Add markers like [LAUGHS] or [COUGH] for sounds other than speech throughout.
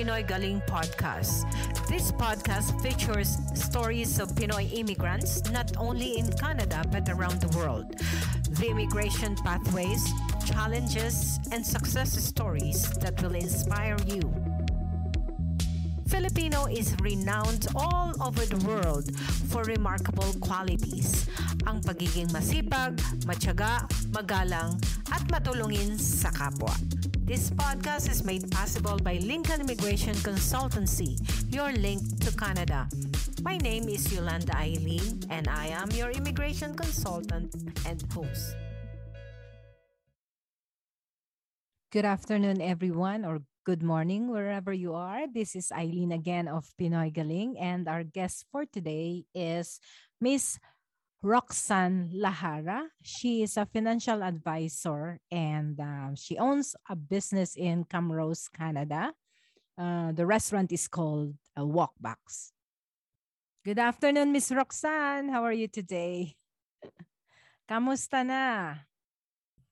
Pinoy Galing Podcast. This podcast features stories of Pinoy immigrants not only in Canada but around the world. The immigration pathways, challenges, and success stories that will inspire you. Filipino is renowned all over the world for remarkable qualities. Ang pagiging masipag, matyaga, magalang, at matulungin sa kapwa. This podcast is made possible by Lincoln Immigration Consultancy, your link to Canada. My name is Yolanda Eileen, and I am your immigration consultant and host. Good afternoon, everyone, or good morning, wherever you are. This is Eileen again of Pinoy Galing, and our guest for today is Miss Roxanne Lahara. She is a financial advisor and um, she owns a business in Camrose, Canada. Uh, the restaurant is called uh, Walkbox. Good afternoon, Miss Roxanne. How are you today? [LAUGHS] Kamusta na?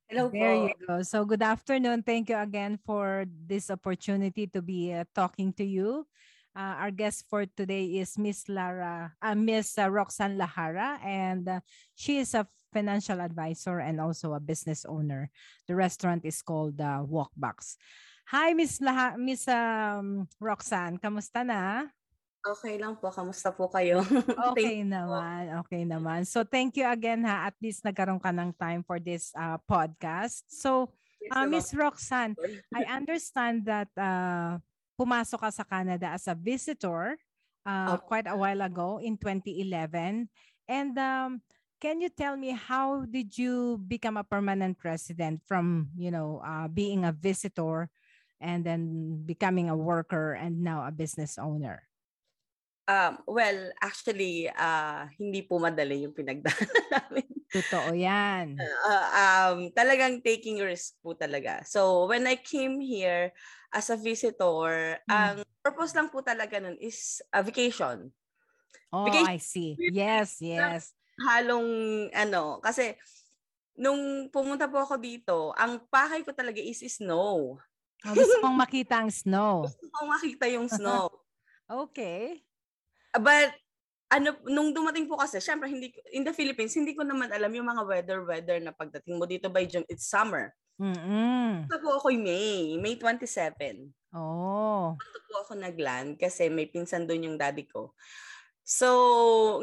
Hello There you go. So good afternoon. Thank you again for this opportunity to be uh, talking to you. Uh, our guest for today is Miss Lara, uh, Miss uh, Roxanne Lahara, and uh, she is a financial advisor and also a business owner. The restaurant is called uh, Walkbox. Hi, Miss Laha, Miss um, Roxanne. Kamusta na? Okay lang po. Kamusta po kayo? [LAUGHS] Okay naman. Okay naman. So thank you again ha. At least nagkaroon ka ng time for this uh, podcast. So uh, Miss Roxanne, I understand that uh, pumasok ka sa Canada as a visitor uh, Opo. quite a while ago in 2011. And um, can you tell me how did you become a permanent resident from, you know, uh, being a visitor and then becoming a worker and now a business owner? Um, well, actually, uh, hindi po madali yung pinagdaanan [LAUGHS] namin. Totoo yan. Uh, um, talagang taking risk po talaga. So, when I came here as a visitor, Mm. ang purpose lang po talaga nun is a vacation. Oh, Vacation- I see. Yes, yes. Halong, ano, kasi nung pumunta po ako dito, ang pakay ko talaga is snow. Oh, gusto kong [LAUGHS] makita ang snow. Gusto ko makita yung snow. [LAUGHS] Okay. But ano nung dumating po kasi, syempre hindi in the Philippines hindi ko naman alam yung mga weather weather na pagdating mo dito by June it's summer. Mm-mm. Po ako May, May 27. Oh. Po ako nagland kasi may pinsan doon yung daddy ko. So,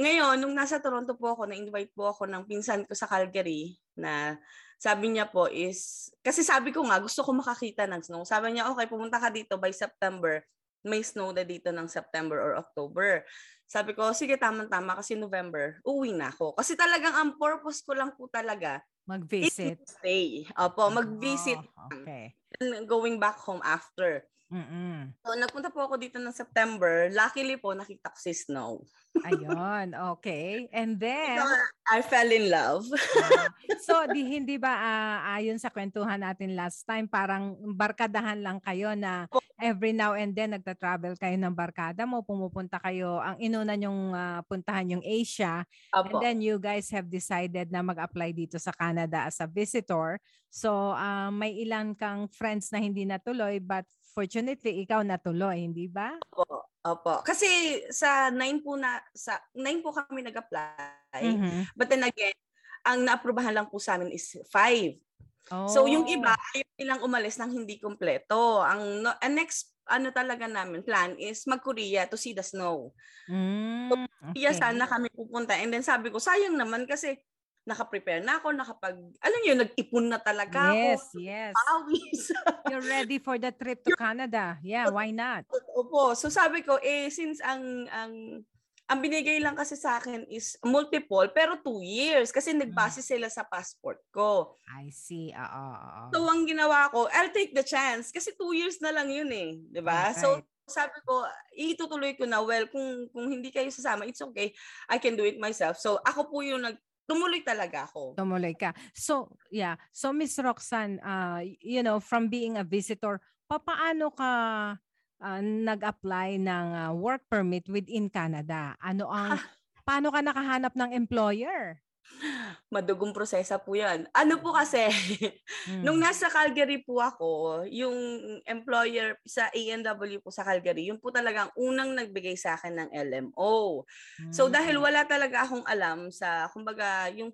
ngayon, nung nasa Toronto po ako, na-invite po ako ng pinsan ko sa Calgary na sabi niya po is, kasi sabi ko nga, gusto ko makakita ng snow. Sabi niya, okay, pumunta ka dito by September. May snow na dito ng September or October. Sabi ko, sige, tama-tama kasi November, uwi na ako. Kasi talagang ang purpose ko lang po talaga Mag-visit. is stay. Opo, mag-visit Oh, okay. and going back home after. Mm-mm. So, nagpunta po ako dito ng September. Luckily po, nakita ko si Snow. Ayun. Okay. And then, So, I fell in love. ah, [LAUGHS] so di hindi ba ah, ayon sa kwentuhan natin last time, parang barkadahan lang kayo na every now and then nagta-travel kayo ng barkada mo, pumupunta kayo, ang inuna nyong ah, puntahan yung Asia, And Opo. then you guys have decided na mag-apply dito sa Canada as a visitor. So uh, may ilan kang friends na hindi natuloy but fortunately ikaw natuloy, hindi ba? Opo. Opo. Kasi sa 9 po na, sa 9 po kami nag-apply. Mhm. But then again, ang naaprubahan lang po sa amin is 5. Oh. So yung iba, ayaw nilang umalis ng hindi kompleto. Ang, no, ang next ano talaga namin plan is mag-Korea to see the snow. Mm, Kaya okay. sana kami pupunta. And then sabi ko, sayang naman kasi naka-prepare na ako, nakapag, alam niyo, nag-ipon na talaga Yes, ako. yes. Pawis. [LAUGHS] You're ready for the trip to Canada. Yeah, why not? Opo. So sabi ko, eh, since ang, ang, ang binigay lang kasi sa akin is multiple, pero two years. Kasi nagbase sila sa passport ko. I see. Oo, oo. So ang ginawa ko, I'll take the chance. Kasi two years na lang yun eh. ba So Alright. sabi ko, itutuloy ko na, well, kung, kung hindi kayo sasama, it's okay. I can do it myself. So ako po yung nag, tumuloy talaga ako. Tumuloy ka. So, yeah. So, Miss Roxanne, uh, you know, from being a visitor, papaano ka uh, nag-apply ng uh, work permit within Canada? Ano ang, [LAUGHS] paano ka nakahanap ng employer? Madugong prosesa po yan. Ano po kasi, [LAUGHS] nung Mm. nasa Calgary po ako, yung employer sa A&W po sa Calgary, yun po talaga ang unang nagbigay sa akin ng LMO. So dahil Mm. wala talaga akong alam sa, kumbaga, yung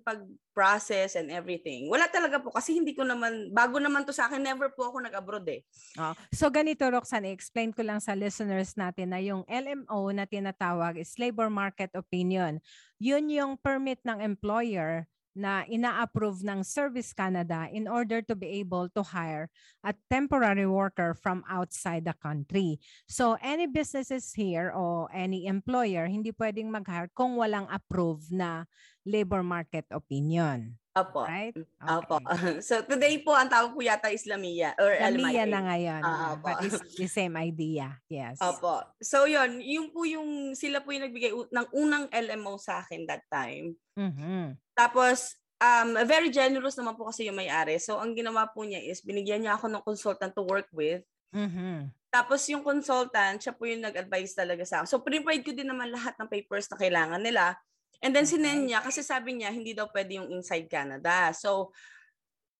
pag-process and everything, wala talaga po kasi hindi ko naman, bago naman to sa akin, never po ako nag-abroad eh. Oh. So ganito Roxanne, explain ko lang sa listeners natin na yung LMO na tinatawag is labor market opinion. Yun yung permit ng employer na ina-approve ng Service Canada in order to be able to hire a temporary worker from outside the country. So any businesses here o any employer hindi pwedeng mag-hire kung walang approve na labor market opinion. Apo. Right? Apo. Okay. [LAUGHS] so today po, ang tawag po yata is Lamia or Lamia LMIA. na ngayon. Ah, but apo. it's the same idea. Yes. Opo. So yun, yung po yung sila po yung nagbigay ng unang LMO sa akin that time. Mhm. Tapos um very generous naman po kasi yung may-ari. So ang ginawa po niya is binigyan niya ako ng consultant to work with. Mhm. Tapos yung consultant, siya po yung nag-advise talaga sa akin. So provide ko din naman lahat ng papers na kailangan nila. And then sinend niya kasi sabi niya hindi daw pwede yung inside Canada. So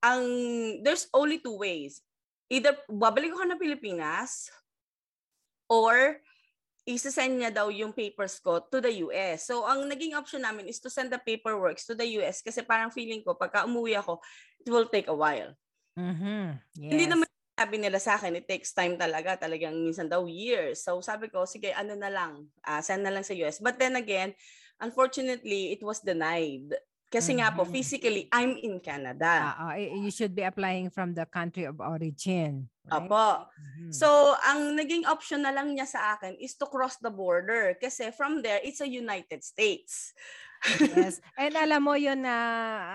ang there's only two ways. Either babalik ako ng Pilipinas or isa-send niya daw yung papers ko to the US. So, ang naging option namin is to send the paperwork to the US kasi parang feeling ko, pagka umuwi ako, it will take a while. Mhm. Yes. Hindi naman sabi nila sa akin, it takes time talaga, talagang minsan daw years. So, sabi ko, sige, ano na lang, ah, send na lang sa US. But then again, unfortunately, it was denied. Kasi nga po, Mhm. physically, I'm in Canada. Y- you should be applying from the country of origin. Right? Apo. Mhm. So, ang naging option na lang niya sa akin is to cross the border. Kasi from there, it's a United States. yes. [LAUGHS] And alam mo yun na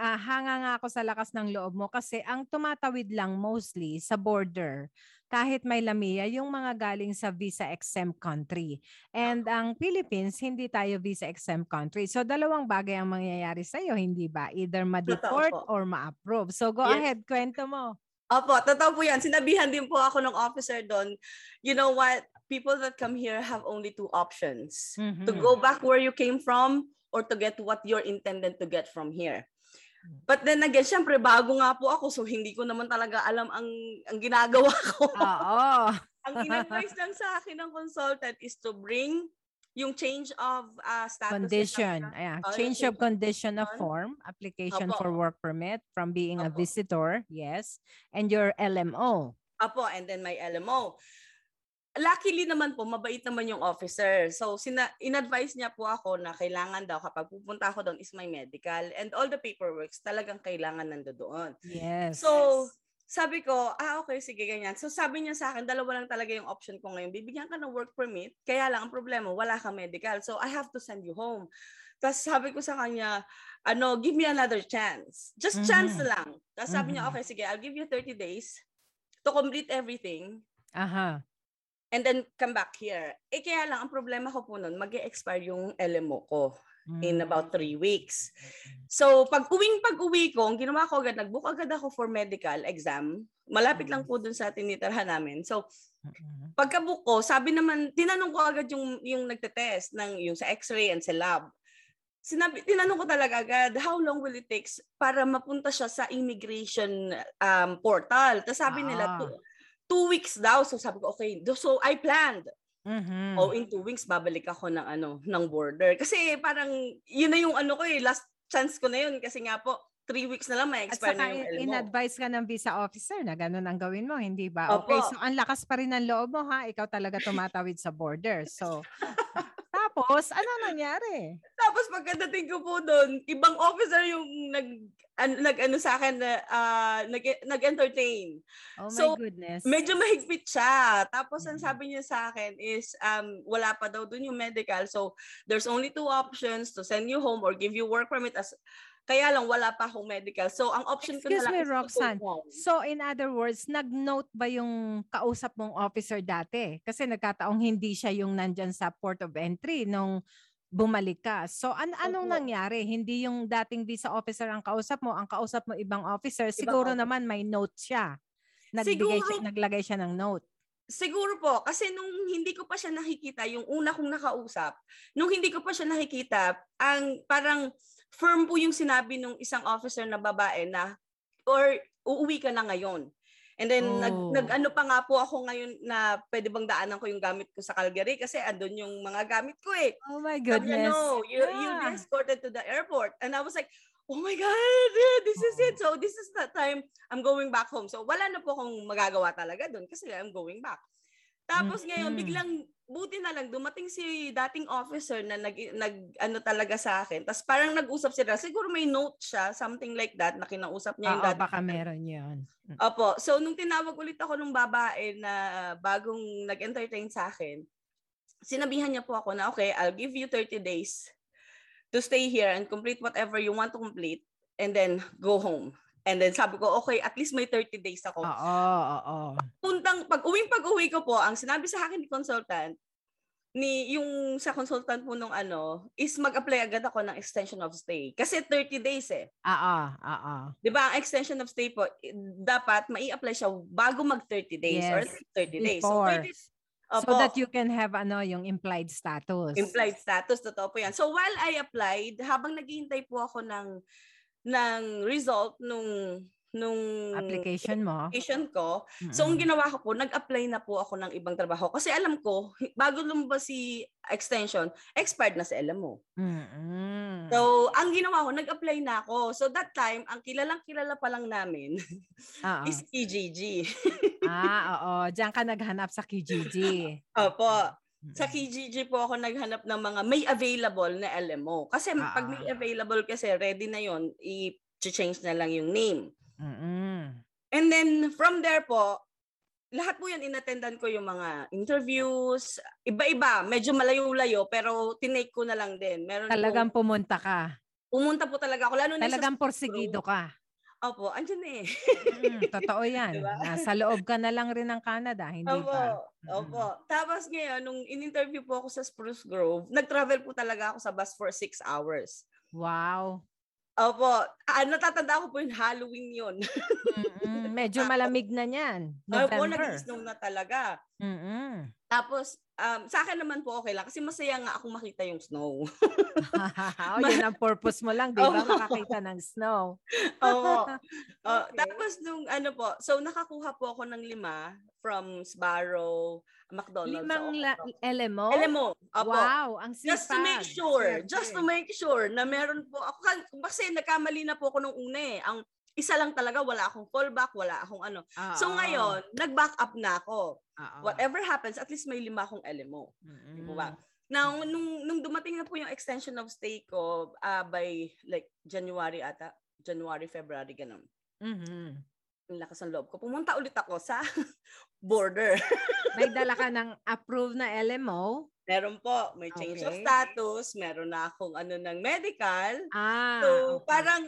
ah, hanga nga ako sa lakas ng loob mo kasi ang tumatawid lang mostly sa border kahit may lamia, yung mga galing sa visa exempt country. And ang Philippines, hindi tayo visa exempt country. So dalawang bagay ang mangyayari sa iyo, hindi ba? Either ma-deport po. or ma-approve. So go Yes. ahead, kwento mo. Opo, totoo po yan. Sinabihan din po ako ng officer doon, you know what, people that come here have only two options. To Mhm. go back where you came from or to get what you're intended to get from here. But then again, syempre, bago nga po ako, so hindi ko naman talaga alam ang, ang ginagawa [LAUGHS] ko. Oo. [LAUGHS] ang in-advise lang sa akin ng consultant is to bring yung change of uh, status. condition. Ayan. Oh, yung Change of change of condition of form, application Opo. for work permit from being a Opo. visitor, yes, and your LMO. Apo, and then my LMO. Luckily naman po, mabait naman yung officer. So, sina in-advise niya po ako na kailangan daw kapag pupunta ako doon is my medical and all the paperwork talagang kailangan nandoon. Yes. So, sabi ko, ah okay, sige ganyan. So, sabi niya sa akin, dalawa lang talaga yung option ko ngayon. Bibigyan ka ng work permit, kaya lang ang problema, wala kang medical. So, I have to send you home. Tapos sabi ko sa kanya, ano, give me another chance. Just chance Mhm. lang. Tapos sabi niya, Mhm. okay, sige, I'll give you 30 days to complete everything Aha. And then come back here. Eh kaya lang, ang problema ko po nun, mag expire yung LMO ko in Mm. about three weeks. So, pag uwing pag-uwi ko, ang ginawa ko agad, nag-book agad ako for medical exam. Malapit lang po dun sa tinitirhan namin. So, Mm-mm. pagka-book ko, sabi naman, tinanong ko agad yung, yung nagte-test ng, yung sa x-ray and sa lab. Sinabi, tinanong ko talaga agad, how long will it take para mapunta siya sa immigration um, portal? Tapos sabi nila, Ah. two, two weeks daw. So sabi ko, okay. So I planned. Mhm. Oh, in two weeks, babalik ako ng ano, ng border. Kasi parang, yun na yung ano ko eh, last chance ko na yun. Kasi nga po, three weeks na lang may expire na yung LMO. in-advise ka ng visa officer na ganun ang gawin mo, hindi ba? Opo. Okay, so ang lakas pa rin ng loob mo ha, ikaw talaga tumatawid sa border. So, [LAUGHS] tapos, ano nangyari? Tapos pagkadating ko po doon, ibang officer yung nag an, nag ano sa akin na ah, nag nag-entertain. Oh my So, goodness. Medyo mahigpit siya. Tapos ang Mhm. sabi niya sa akin is um wala pa daw doon yung medical. So there's only two options to send you home or give you work permit as kaya lang wala pa akong medical. So ang option ko Excuse na lang me, is to go Roxanne. home. So in other words, nag-note ba yung kausap mong officer dati? Kasi nagkataong hindi siya yung nandyan sa port of entry nung bumalik ka. So an anong Opo. nangyari? Hindi yung dating visa officer ang kausap mo, ang kausap mo ibang officer. Siguro officer. naman may note siya. Nagbigay siya, Siguro- naglagay siya ng note. Siguro po, kasi nung hindi ko pa siya nakikita, yung una kong nakausap, nung hindi ko pa siya nakikita, ang parang firm po yung sinabi nung isang officer na babae na or uuwi ka na ngayon. And then nag, Oh. nag ano pa nga po ako ngayon na pwede bang daanan ko yung gamit ko sa Calgary kasi andun yung mga gamit ko eh. Oh my Sabi niya, goodness. no, you, you'll be Yeah. escorted to the airport. And I was like, oh my God, yeah, this is it. So this is the time I'm going back home. So wala na po akong magagawa talaga doon kasi I'm going back. Tapos ngayon, Mm-mm. biglang, buti na lang, dumating si dating officer na nag, nag ano talaga sa akin. Tapos parang nag-usap sila. Siguro may note siya, something like that, na kinausap niya yung Oo, dating baka meron yun. Mm. Opo. So, nung tinawag ulit ako ng babae na bagong nag-entertain sa akin, sinabihan niya po ako na, okay, I'll give you 30 days to stay here and complete whatever you want to complete and then go home. And then sabi ko, okay, at least may 30 days ako. Oo, oo. Puntang, pag uwing pag-uwi ko po, ang sinabi sa akin ni consultant, ni yung sa consultant po nung ano, is mag-apply agad ako ng extension of stay. Kasi 30 days eh. Oo, oo. 'Di ba? Ang extension of stay po, dapat mai-apply siya bago mag 30 days or Yes, 30 days. So before. 30 So Opo, that you can have ano yung implied status. implied status totoo po 'yan. So while I applied, habang naghihintay po ako ng ng result nung nung application mo. application ko, So, ang ginawa ko po, nag-apply na po ako ng ibang trabaho. Kasi alam ko, bago lumabas si extension, expired na sa LMO. Mm-mm. So, ang ginawa ko, nag-apply na ako. So, that time, ang kilalang kilala pa lang namin Oo. is KGG. ah, oo. Diyan ka naghanap sa Kijiji. [LAUGHS] Opo. Mm-mm. Sa KGG po ako naghanap ng mga may available na LMO. Kasi pag Ah. may available kasi, ready na yon i-change na lang yung name. Mm-mm. And then, from there po, lahat po yan, inattendan ko yung mga interviews, iba-iba, medyo malayo-layo, pero tinake ko na lang din. Meron Talagang po, pumunta ka. pumunta po talaga ako, lalo na Talagang sa, porsigido ka. Opo, andyan na eh. Mm, totoo [LAUGHS] yan. Diba? Nasa loob ka na lang rin ng Canada, hindi Opo, ba? opo. Tapos ngayon, nung in-interview po ako sa Spruce Grove, nag-travel po talaga ako sa bus for six hours. Wow. Opo, ah, natatanda ko po yung Halloween yun. Mm-mm. [LAUGHS] Medyo malamig na niyan. Opo, November. nag-snow na talaga. Mm-mm. Tapos, um, sa akin naman po okay lang kasi masaya nga akong makita yung snow. [LAUGHS] oh, yun ang purpose mo lang, di ba? Oo. Makakita ng snow. [LAUGHS] Oo. Oh, Okay. Tapos nung ano po, so nakakuha po ako ng lima from Sbarro, McDonald's. Limang so, la- LMO? LMO. Opo. Wow, ang sipag. Just to make sure, Swerte. just to make sure na meron po ako kasi nagkamali na po ako nung una eh. Ang isa lang talaga wala akong fallback, wala akong ano. So Oo. ngayon, nag-back up na ako. Oo. Whatever happens, at least may lima akong LMO. Di Mm-mm. ba? Now, nung, nung dumating na po yung extension of stay ko ah, by like January ata, January, February, ganun. Mhm. Ang lakas ng loob ko. Pumunta ulit ako sa [LAUGHS] border. May [LAUGHS] dala ka ng approved na LMO. meron po, may change of Okay. status, meron na akong ano ng medical. Ah, So, okay. parang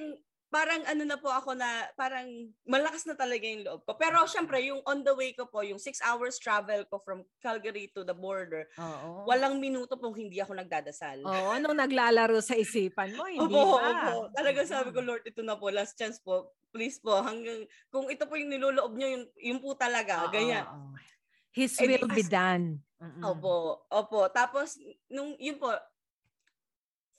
parang ano na po ako na parang malakas na talaga yung loob ko. Pero syempre, yung on the way ko po, yung six hours travel ko from Calgary to the border, Oo. walang minuto pong hindi ako nagdadasal. Oo, anong naglalaro sa isipan mo? Hindi Opo, ba? opo. Talaga sabi ko, Mm. Lord, ito na po, last chance po. Please po, hanggang, kung ito po yung niloloob nyo, yun, yun po talaga, Oo, ganyan. His will be as- done. Opo, opo. Tapos, nung, yun po,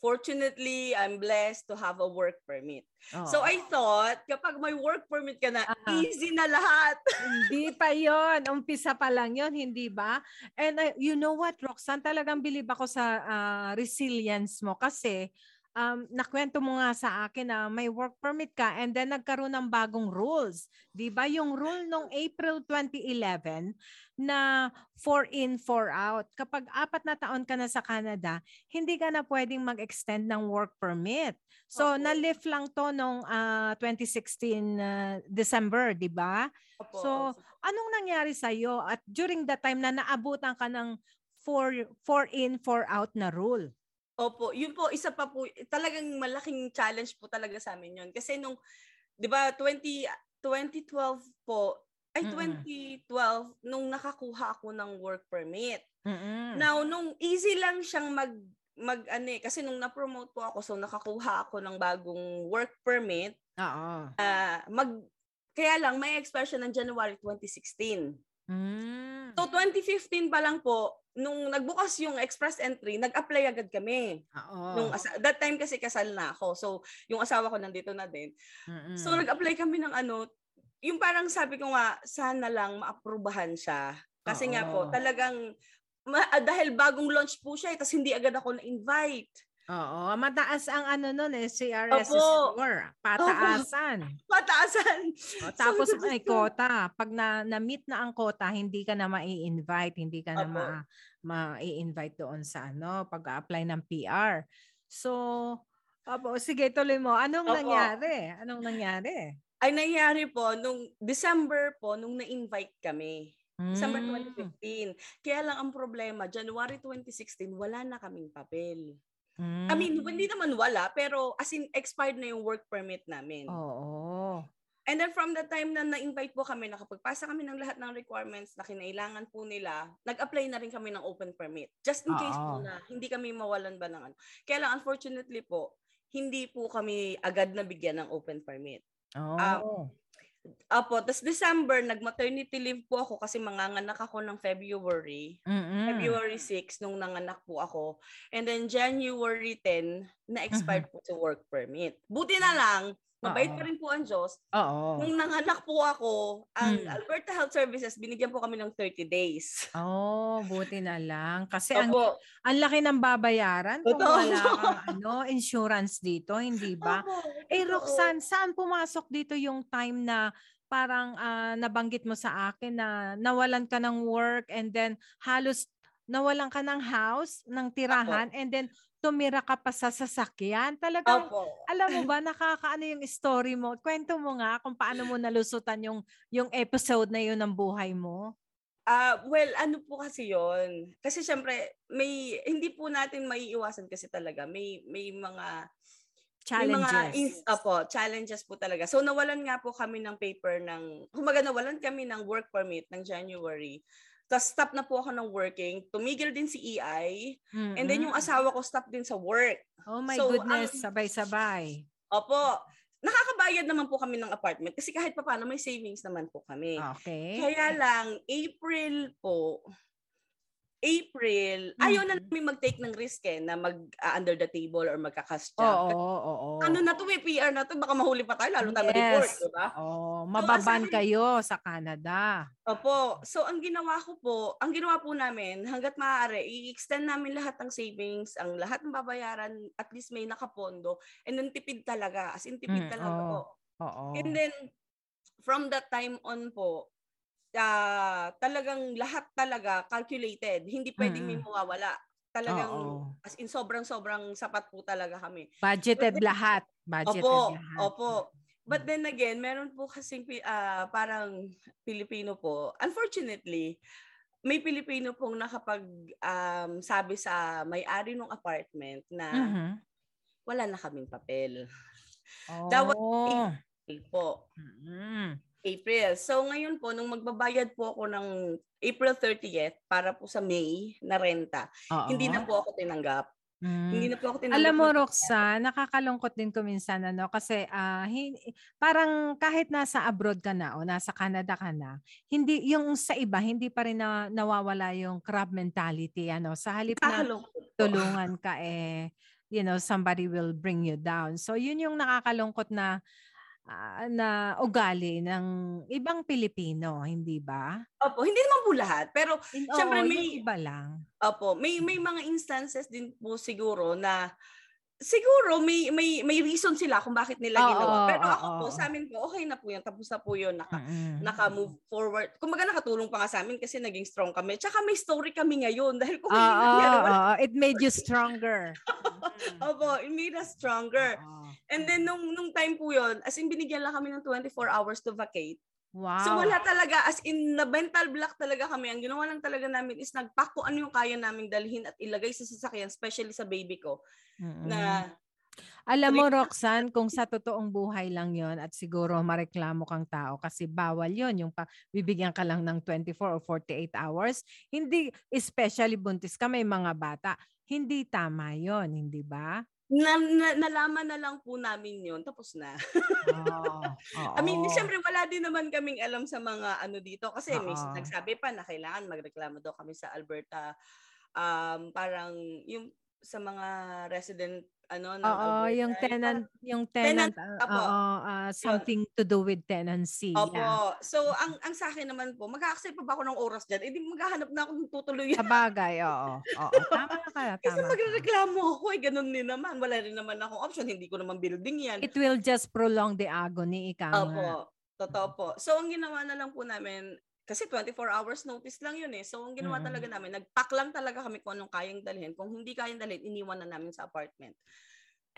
fortunately, I'm blessed to have a work permit. So, Oo. I thought, kapag may work permit ka na, Ah. easy na lahat. [LAUGHS] hindi pa yon Umpisa pa lang yon hindi ba? And uh, you know what, Roxanne, talagang bilib ako sa ah, resilience mo kasi um, nakwento mo nga sa akin na may work permit ka and then nagkaroon ng bagong rules. Di ba? Yung rule nung April 2011 na 4 in, 4 out. Kapag apat na taon ka na sa Canada, hindi ka na pwedeng mag-extend ng work permit. So, Opo. na-lift lang to nung ah, 2016 ah, December, di ba? So. Anong nangyari sa iyo at during the time na naabutan ka ng 4 4 in 4 out na rule? Opo, yun po, isa pa po, talagang malaking challenge po talaga sa amin yun. Kasi nung, di ba, 20, 2012 po, ay Mm-mm. 2012, nung nakakuha ako ng work permit. Mm-mm. Now, nung easy lang siyang mag, mag ano eh, kasi nung na-promote po ako, so nakakuha ako ng bagong work permit, Oo. ah, mag, kaya lang, may expire siya ng January 2016. Mm. So 2015 pa lang po, nung nagbukas yung express entry, nag-apply agad kami. Oo. Nung asa- that time kasi kasal na ako. So yung asawa ko nandito na din. Mm-mm. So nag-apply kami ng ano, yung parang sabi ko nga, sana lang maaprubahan siya. Kasi nga po, Oo. talagang, ma- ah, dahil bagong launch po siya, eh, tas hindi agad ako na-invite. Oo, mataas ang ano nun eh, CRS Opo. score. Pataasan. Mataasan. [LAUGHS] O, tapos may "Diyos ko." quota. Pag na, na-meet na ang quota, hindi ka na mai-invite, hindi ka na Opo. ma, ma-invite doon sa ano, pag-apply ng PR. So, opo, sige, tuloy mo. Anong Opo. nangyari? Anong nangyari? Ay nangyari po, nung December po, nung na-invite kami. December Mm. 2015. Kaya lang ang problema, January 2016, wala na kaming papel. Mm. I mean, hindi naman wala, pero as in expired na yung work permit namin. Oo. And then from the time na na-invite po kami, nakapagpasa kami ng lahat ng requirements na kinailangan po nila, nag-apply na rin kami ng open permit. Just in case po Oo. na hindi kami mawalan ba ng ano. Kaya lang, unfortunately po, hindi po kami agad nabigyan ng open permit. Oo. Apo, tas December, nag-maternity leave po ako kasi manganganak ako ng February. Mm-mm. February 6 nung nanganak po ako. And then January 10, na-expired po sa work permit. Buti na lang, mabait Oo. pa rin po ang Diyos. Oo. Nung nanganak po ako, ang Mm. Alberta Health Services, binigyan po kami ng 30 days. Oh, buti na lang. Kasi ang, Opo. ang laki ng babayaran kung Totoo. wala kang [LAUGHS] ano, insurance dito, hindi ba? Opo, Eh. Roxanne, saan pumasok dito yung time na parang ah, nabanggit mo sa akin na nawalan ka ng work and then halos nawalan ka ng house, ng tirahan, and then tumira ka pa sa sasakyan. Talagang, Opo. alam mo [LAUGHS] ba, nakakaano yung story mo. Kwento mo nga kung paano mo nalusutan yung, yung episode na yun ng buhay mo. Ah, well, ano po kasi 'yon? Kasi syempre may hindi po natin maiiwasan kasi talaga may may mga may mga Challenges. opo, challenges po talaga. So nawalan nga po kami ng paper ng kumbaga nawalan kami ng work permit ng January. Tapos stop na po ako ng working. Tumigil din si EI. And then yung asawa ko stop din sa work. Oh my so, goodness, ang- sabay-sabay. Opo. Nakakabayad naman po kami ng apartment kasi kahit pa paano may savings naman po kami. Okay. Kaya lang, April po, April, ayaw na Mhm. namin mag-take ng risk eh, na mag ah, under the table or magka-cash Oo, oo, oo. Ano na to eh, PR na to, baka mahuli pa tayo, lalo tayo Yes. di ba? Oh, ang mababan sabi- kayo sa Canada. Opo. So, ang ginawa ko po, ang ginawa po namin, hanggat maaari, i-extend namin lahat ng savings, ang lahat ng babayaran, at least may nakapondo, and then tipid talaga, as in tipid Mm, talaga oo. po. Oo. And then, from that time on po, ah, talagang lahat talaga calculated. Hindi pwedeng may Mm. mawawala. Talagang, Oo. as in sobrang-sobrang sapat po talaga kami. Budgeted then- lahat. Budgeted Opo, lahat. opo. But then again, meron po kasi parang Pilipino po. Unfortunately, may Pilipino pong nakapag um, sabi sa may-ari ng apartment na Mhm. wala na kaming papel. That was Oh. April po. Mm. April. So ngayon po, nung magbabayad po ako ng April 30th para po sa May na renta, Oo. hindi na po ako tinanggap. Mm. Hindi na po ako tinanggap. Alam mo, Roxanne, nakakalungkot din ko minsan, ano, kasi ah, hin- parang kahit nasa abroad ka na o nasa Canada ka na, hindi, yung sa iba, hindi pa rin na, nawawala yung crab mentality. Ano, sa halip na tulungan ka, eh, you know, somebody will bring you down. So, yun yung nakakalungkot na ah, na ugali ng ibang Pilipino, hindi ba? Opo, hindi naman po lahat. Pero In, Siyempre, oo, may- iba lang. Opo, may may mga instances din po siguro na siguro may may may reason sila kung bakit nila Oo, ginawa. Pero oo, ako po, oo. sa amin po, okay na po yun. Tapos na po yun. Naka, Mm-mm. naka-move forward. Kumbaga nakatulong pa nga sa amin kasi naging strong kami. Tsaka may story kami ngayon dahil kung hindi [LAUGHS] nangyari, wala- oo, it made you [LAUGHS] stronger. Mm. Opo, it made us stronger. Oo. And then nung nung time po yun, as in binigyan lang kami ng 24 hours to vacate. Wow. So wala talaga, as in na mental block talaga kami. Ang ginawa lang talaga namin is nagpack kung ano yung kaya naming dalhin at ilagay sa sasakyan, especially sa baby ko. Mm-mm. Na Alam mo, Roxanne, kung sa totoong buhay lang yon at siguro mareklamo kang tao kasi bawal yon yung pa, bibigyan ka lang ng 24 or 48 hours. Hindi, especially buntis ka, may mga bata. Hindi tama yon hindi ba? na, na, nalaman na lang po namin yun, tapos na. Oo. [LAUGHS] I mean, siyempre wala din naman kaming alam sa mga ano dito kasi may Oo. nagsabi pa na kailangan magreklamo daw kami sa Alberta um parang yung sa mga resident ano ng Oo, Alberta. yung tenant, yung tenant, Tenant, apo. oo, ah, something to do with tenancy. Opo. Yeah. So ang ang sa akin naman po, mag-accept pa ba ako ng oras diyan? Eh di maghahanap na ako ng tutuloy. Sa bagay, oo. Oo, tama ka, [LAUGHS] Kasi tama. ka. magreklamo ako, eh, ganun din naman. Wala rin naman akong option. Hindi ko naman building yan. It will just prolong the agony, ika nga. Opo. Totoo po. So, ang ginawa na lang po namin, kasi 24 hours notice lang yun eh. So, ang ginawa Mm. talaga namin, nag-pack lang talaga kami kung anong kayang dalhin. Kung hindi kayang dalhin, iniwan na namin sa apartment.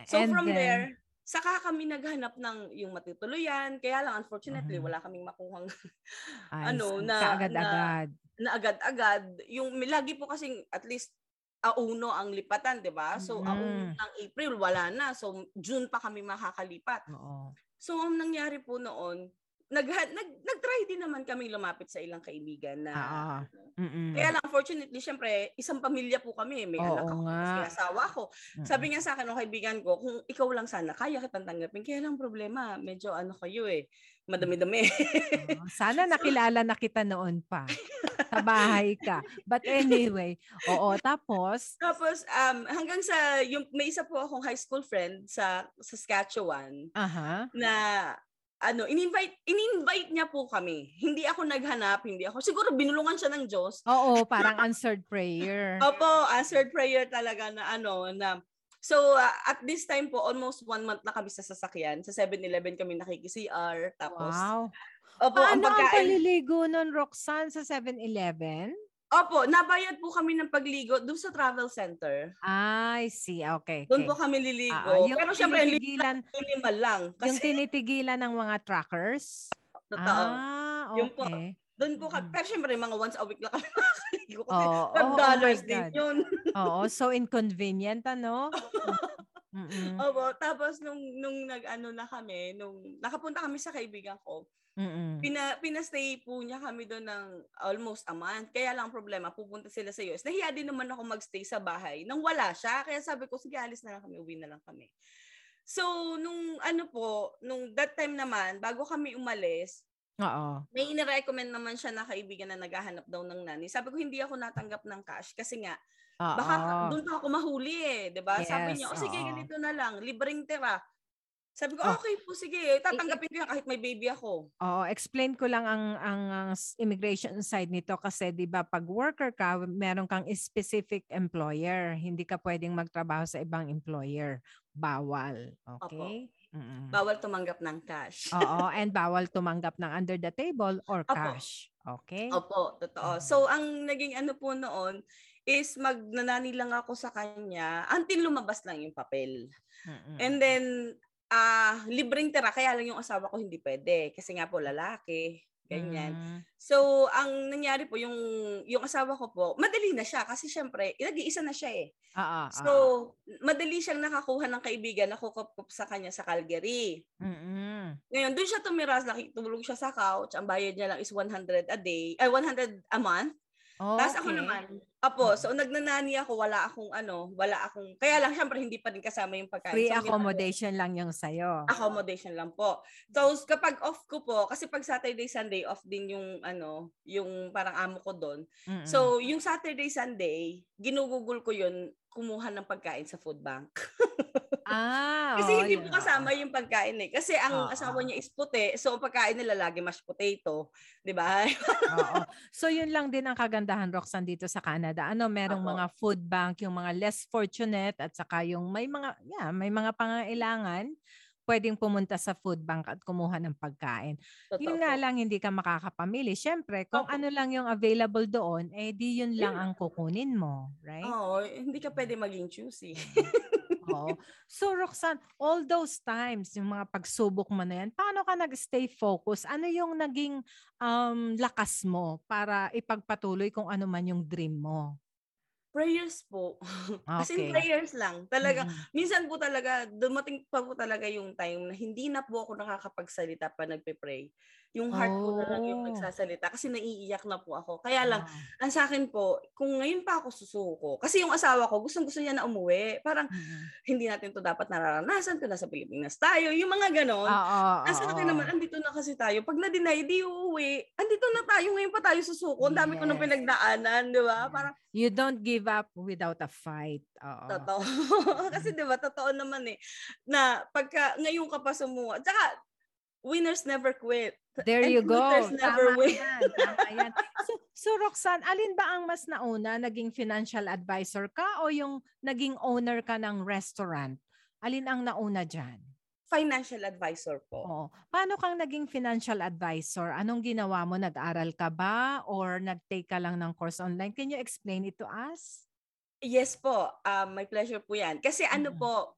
So, And from then- there, saka kami naghanap ng yung matutuluyan. Kaya lang, unfortunately, Mhm. wala kaming makuhang [LAUGHS] Ay, ano, na- kaagad-agad. na agad-agad. Yung lagi po kasing at least auno ang lipatan, di ba? So, auno Mhm. ng April, wala na. So, June pa kami makakalipat. Oo. So, ang nangyari po noon, nag, nag, nag-try din naman kami lumapit sa ilang kaibigan na Oo. Mm-mm. kaya lang, unfortunately, syempre, isang pamilya po kami. May Oo anak ako, nga. may asawa ko. Mm-mm. Sabi nga sa akin ng kaibigan ko, kung ikaw lang sana, kaya kitang tanggapin. Kaya lang problema, medyo ano kayo eh, madami-dami. Oo. Sana nakilala na kita noon pa. Sa bahay ka. But anyway, oo. Tapos, Tapos, um, hanggang sa, yung, may isa po akong high school friend sa Saskatchewan aha. na ano, in-invite, in-invite niya po kami. Hindi ako naghanap, hindi ako, siguro binulungan siya ng Diyos. Oo, parang answered prayer. [LAUGHS] Opo, answered prayer talaga na ano, na So, uh, at this time po, almost one month na kami sa sasakyan. Sa 7-Eleven kami nakikisi-R. Tapos, Wow. opo, ang Paano ang pagkain. paliligo nun, Roxanne, sa 7-Eleven? Opo, nabayad po kami ng pagligo doon sa travel center. I see. Okay. Doon okay. po kami liligo. Ah, ah, yung Pero syempre, tinitigilan, minimal lang. yung Kasi, tinitigilan ng mga trackers? totoo. Ah, Yung po, okay. Doon po kami. Mm. Pero syempre, mga once a week lang kami [LAUGHS] nakakaligo. Kasi Oo, $5 oh, oh my din God. yun. Oo, so inconvenient, ano? [LAUGHS] Mm-mm. Opo, tapos nung, nung nag-ano na kami, nung nakapunta kami sa kaibigan ko, Mm-mm. Pina, pinastay po niya kami doon ng almost a month. Kaya lang ang problema, pupunta sila sa US. Nahiya din naman ako magstay sa bahay nang wala siya. Kaya sabi ko, sige, alis na lang kami, uwi na lang kami. So, nung ano po, nung that time naman, bago kami umalis, Oo. may inirecommend naman siya na kaibigan na naghahanap daw ng nanny. Sabi ko, hindi ako natanggap ng cash kasi nga, Oo. baka doon pa ako mahuli eh, 'di ba? Sabi Yes, niya, "O sige, ganito na lang, libreng tira." Sabi ko, Oh. "Okay po, sige, tatanggapin ko yan kahit may baby ako." Oo, explain ko lang ang ang, ang immigration side nito kasi 'di ba pag worker ka, meron kang specific employer. Hindi ka pwedeng magtrabaho sa ibang employer. Bawal. Okay? Mm-mm. Bawal tumanggap ng cash. Oo, [LAUGHS] and bawal tumanggap ng under the table or Opo. cash. Okay? Opo, totoo. Mm. So, ang naging ano po noon is magnanani lang ako sa kanya until lumabas lang yung papel. Mm-mm. And then, ah libreng tira, kaya lang yung asawa ko hindi pwede. Kasi nga po, lalaki. Ganyan. Mm. So, ang nangyari po, yung, yung asawa ko po, madali na siya. Kasi syempre, nag-iisa na siya eh. Oo, So, oo. madali siyang nakakuha ng kaibigan na kukup sa kanya sa Calgary. Mm-mm. Ngayon, doon siya tumira, nakitulog siya sa couch. Ang bayad niya lang is 100 a day, ay 100 a month. Tapos ako Okay. naman, apo, so nagnanani ako, wala akong ano, wala akong, kaya lang syempre hindi pa rin kasama yung pagkain. Free So, accommodation lang yung sa'yo. accommodation lang po. So kapag off ko po, kasi pag Saturday, Sunday, off din yung ano, yung parang amo ko doon. Mm-mm. So yung Saturday, Sunday, ginugugol ko yun, kumuha ng pagkain sa food bank. [LAUGHS] ah, Kasi oo, hindi po kasama yung pagkain eh. Kasi ang Oo. asawa niya is puti, so ang pagkain nila lagi mashed potato. 'Di ba? Oo. [LAUGHS] So yun lang din ang kagandahan Roxanne dito sa Canada. Ano, merong Opo. mga food bank, yung mga less fortunate at saka yung may mga yeah, may mga pangailangan pwedeng pumunta sa food bank at kumuha ng pagkain. Totoo Yun nga lang hindi ka makakapamili. Syempre, kung Opo. ano lang yung available doon, eh di yun lang Yun ang kukunin mo, right? Oo, hindi ka pwede maging choosy. [LAUGHS] Oo. So Roxanne, all those times, yung mga pagsubok mo na yan, paano ka nag-stay focused? Ano yung naging um, lakas mo para ipagpatuloy kung ano man yung dream mo? Prayers po. [LAUGHS] As in Okay. prayers lang. Talaga, Mm-mm. minsan po talaga, dumating pa po talaga yung time na hindi na po ako nakakapagsalita pa nagpe-pray. Yung heart ko na lang yung Oh. nagsasalita kasi naiiyak na po ako. Kaya lang, Ah. ang sa akin po, kung ngayon pa ako susuko, kasi yung asawa ko, gustong gusto niya na umuwi. Parang, Mm-mm. hindi natin to dapat nararanasan kung nasa Pilipinas tayo. Yung mga ganon. Oo, Nasa oo. akin naman, andito na kasi tayo. Pag na-deny, di uuwi. Andito na tayo, ngayon pa tayo susuko. Ang dami ko nang Yes. pinagdaanan, di ba? Parang, You don't give up without a fight. Oo. totoo. [LAUGHS] kasi di ba, totoo naman eh. Na pagka, ngayon ka pa sumuha. Tsaka, winners never quit. There And you go. losers never Tama win. yan. Tama [LAUGHS] yan. So, so Roxanne, alin ba ang mas nauna? Naging financial advisor ka o yung naging owner ka ng restaurant? Alin ang nauna dyan? Financial advisor po. Oo. Paano kang naging financial advisor? Anong ginawa mo? Nag-aral ka ba or nag-take ka lang ng course online? Can you explain it to us? Yes po, um, my pleasure po yan. Kasi ano Mm. po,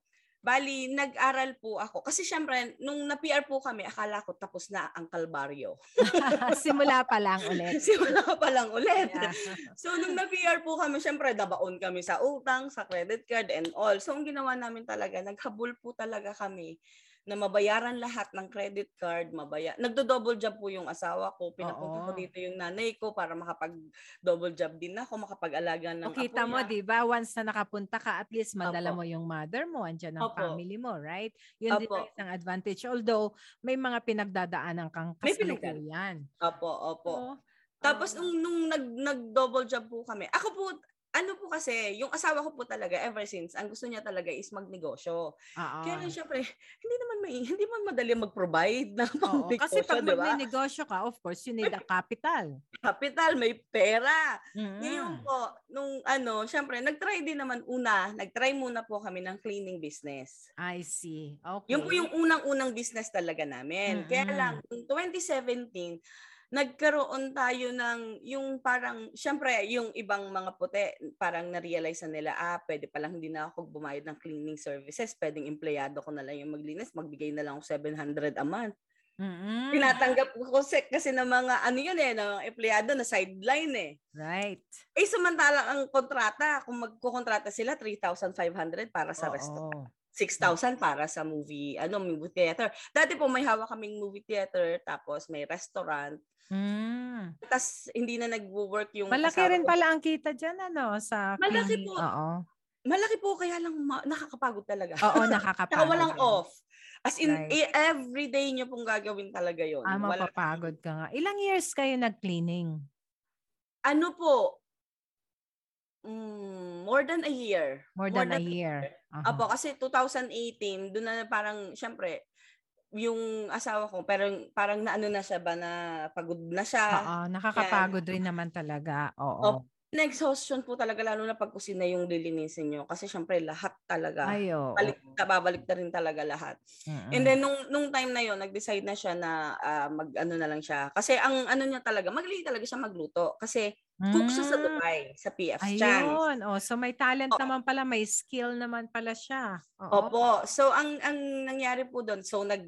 bali, nag-aral po ako. Kasi syempre, nung na-PR po kami, akala ko tapos na ang kalbaryo. [LAUGHS] Simula pa lang ulit. [LAUGHS] Simula pa lang ulit. Yeah. So, nung na-PR po kami, syempre, dabaon kami sa utang, sa credit card, and all. So, ang ginawa namin talaga, naghabol po talaga kami na mabayaran lahat ng credit card, mabaya. Nagdo-double job po yung asawa ko. Pinapunta ko dito yung nanay ko para makapag-double job din ako, makapag-alaga ng O kita apo mo, niya. di ba? Once na nakapunta ka, at least madala Opo. mo yung mother mo, andyan ang Opo. family mo, right? Yun din Opo. ang isang advantage. Although, may mga pinagdadaanan kang kasalukuyan. Opo, opo. Oo. Tapos nung nung nag nag-double job po kami. Ako po ano po kasi, yung asawa ko po talaga ever since, ang gusto niya talaga is magnegosyo. Oo. Kaya lang syempre, [LAUGHS] hindi may [LAUGHS] hindi man madali mag-provide ng [LAUGHS] Oo, kasi pag di ba? magnegosyo ka, of course, you need a [LAUGHS] capital. Capital, may pera. Mm. Ngayon po, nung ano, syempre, nag-try din naman una, nag-try muna po kami ng cleaning business. I see. Okay. Yung po yung unang-unang business talaga namin. Kaya Mm-mm. lang, noong 2017, nagkaroon tayo ng yung parang, syempre, yung ibang mga puti, parang na-realize na nila, ah, pwede palang hindi na ako bumayad ng cleaning services, pwedeng empleyado ko na lang yung maglinis, magbigay na lang ako 700 a month. Mm-mm. Tinatanggap ko kasi, kasi ng mga, ano yun eh, ng mga empleyado na sideline eh. Right. Eh, samantalang ang kontrata, kung magkukontrata sila, 3,500 para sa restaurant. Oo. 6,000 para sa movie, ano, movie theater. Dati po may hawak kaming movie theater, tapos may restaurant. Mm. Tapos hindi na nag-work yung Malaki rin ko. pala ang kita dyan, ano, sa Malaki po. Oo. Malaki po, kaya lang ma- nakakapagod talaga. Oo, Saka nakakapagod. [LAUGHS] walang yun. off. As in, Right. eh, every day nyo pong gagawin talaga yon. Ah, mapapagod ka nga. Ilang years kayo nag-cleaning? Ano po, mm, more than a year. More than a year. Aha. Apo, kasi 2018, doon na parang, syempre, yung asawa ko, parang, parang naano na siya ba na pagod na siya. Oo, nakakapagod rin naman talaga. Oo. Na-exhaustion po talaga, lalo na pag kusina yung lilinisin nyo. Kasi syempre, lahat talaga. Ay, oo. Balik, babalik na rin talaga lahat. Mm-mm. And then, nung, nung time na yon nag-decide na siya na ah, mag-ano na lang siya. Kasi ang ano niya talaga, magaling talaga siya magluto. Kasi cook siya sa Mm. Dubai, sa PF. Ayun. Oh, so may talent Oo. naman pala, may skill naman pala siya. Oo. Opo. So, ang, ang nangyari po doon, so nag,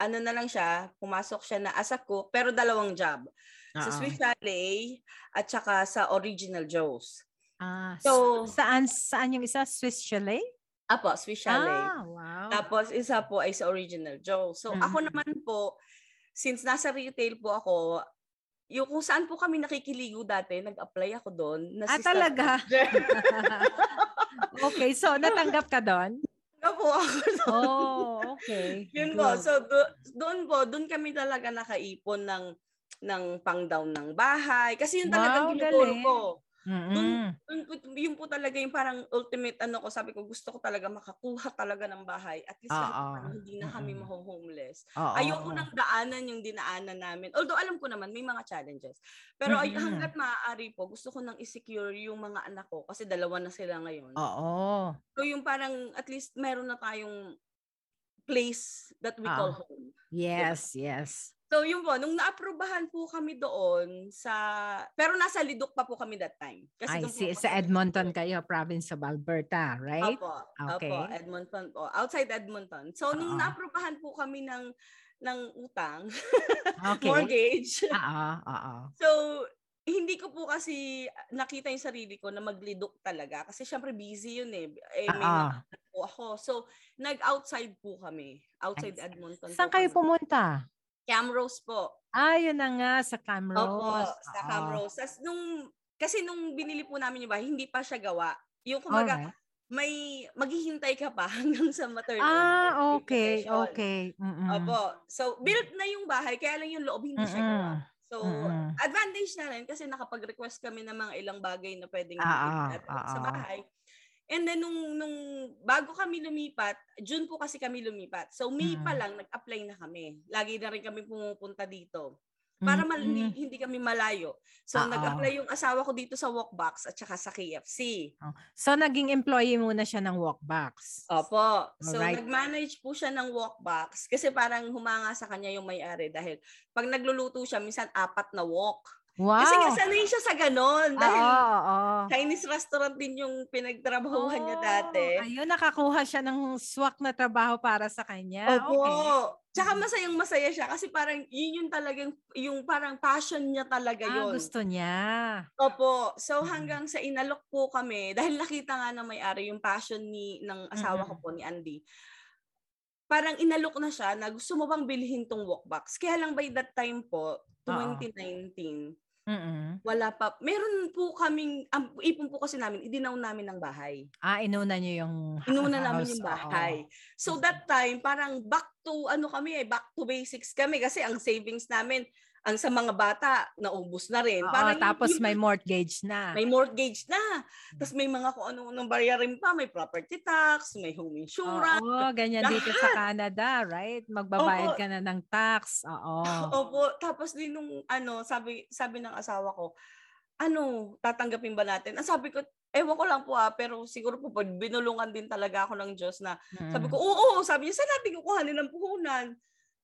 ano na lang siya, pumasok siya na as a cook, pero dalawang job. Sa Oo. Swiss Chalet at saka sa Original Joe's. Ah, So- so, saan saan yung isa? Swiss Chalet? Apo, Swiss Chalet. Ah, wow. Tapos isa po ay sa Original Joe. So ako Mhm. naman po, since nasa retail po ako, yung kung saan po kami nakikiligo dati, nag-apply ako doon. na Ah, talaga? [LAUGHS] Okay, so natanggap ka doon? Ano po ako doon. Oh, okay. Yun po. Good. So do- doon po, doon kami talaga nakaipon ng ng pang-down ng bahay. Kasi yun talaga Wow, tinuturo ko. Mm-mm. Yun po, yun po talaga yung parang ultimate ano ko. Sabi ko, gusto ko talaga makakuha talaga ng bahay. At least kahit Oo. paano, hindi na kami Mm-mm. maho-homeless. Oo. Ayoko nang daanan yung dinaanan namin. Although alam ko naman may mga challenges. Pero ay, Mm-mm. hanggat maaari po, gusto ko nang i-secure yung mga anak ko kasi dalawa na sila ngayon. Oo. So yung parang at least meron na tayong place that we Ah. call home. Yes, yes. So yun po, nung naaprubahan po kami doon sa pero nasa Lidok pa po kami that time. I doon po see. ako Sa Edmonton kayo, province of Alberta, right? Opo, Okay. opo, Edmonton po. Outside Edmonton. So nung Oo. naaprubahan po kami ng ng utang, [LAUGHS] Okay. mortgage. [LAUGHS] Oo, oo. So, hindi ko po kasi nakita yung sarili ko na maglidok talaga. Kasi syempre busy yun eh. eh may anak po ako. So, nag-outside po kami. Outside Edmonton Saan po kayo kami. pumunta? Camrose po. Ah, yun na nga, sa Opo, Camrose. sa Oo. Camrose. Tas nung, kasi nung binili po namin yung bahay, hindi pa siya gawa. Yung kumaga, Alright. may maghihintay ka pa [LAUGHS] hanggang sa maternal. Ah, okay, okay. Mm-mm. Opo. So, built na yung bahay, kaya lang yung loob hindi siya Mm-mm. gawa. So, Mm-mm. advantage na rin kasi nakapag-request kami ng mga ilang bagay na pwedeng Ah, ah, ah, sa ah. bahay. And then, nung, nung bago kami lumipat, June po kasi kami lumipat. So, May pa Mm. lang, nag-apply na kami. Lagi na rin kami pumupunta dito. Para mal- Mm-mm. hindi, hindi kami malayo. So, Ah, ah. nag-apply yung asawa ko dito sa Walkbox at saka sa KFC. Oh. So, naging employee muna siya ng Walkbox. Opo. So, Alright. nag-manage po siya ng walkbox kasi parang humanga sa kanya yung may-ari dahil pag nagluluto siya, minsan apat na walk. Wow! Kasi nga sanay siya sa ganon. Dahil Oo, oo. Chinese restaurant din yung pinagtrabahuhan niya Oh, dati. Ayun, nakakuha siya ng swak na trabaho para sa kanya. Opo. Okay. Tsaka masayang masaya siya kasi parang yun yung talagang, yung parang passion niya talaga Ah, yun. gusto niya. Opo. So Mm. hanggang sa inalok po kami, [LAUGHS] dahil nakita nga na may-ari yung passion ni ng asawa ko Mm-mm. po ni Andy. Parang inalok na siya na gusto mo bang bilhin tong walkbox. Kaya lang by that time po, 2019, Mm-mm. wala pa. Meron po kaming, ang ipon po kasi namin, idinaw namin ng bahay. Ah, inuna niyo yung ha- Inuna namin house, yung bahay. So that time, parang back to, ano kami eh, back to basics kami kasi ang savings namin, ang sa mga bata, naubos na rin. Oo, Parang tapos yung- may mortgage na. may mortgage na. Tapos may mga kung ano-anong bayarin pa, may property tax, may home insurance. Oo, ganyan dito sa Canada, right? Magbabayad Opo. ka na ng tax. Oo. [LAUGHS] Opo, tapos din nung ano, sabi sabi ng asawa ko, ano, tatanggapin ba natin? Ang sabi ko, ewan ko lang po ah, pero siguro po binulungan din talaga ako ng Diyos na sabi ko, Mm. oo, sabi niya, saan natin kukuhanin ng puhunan?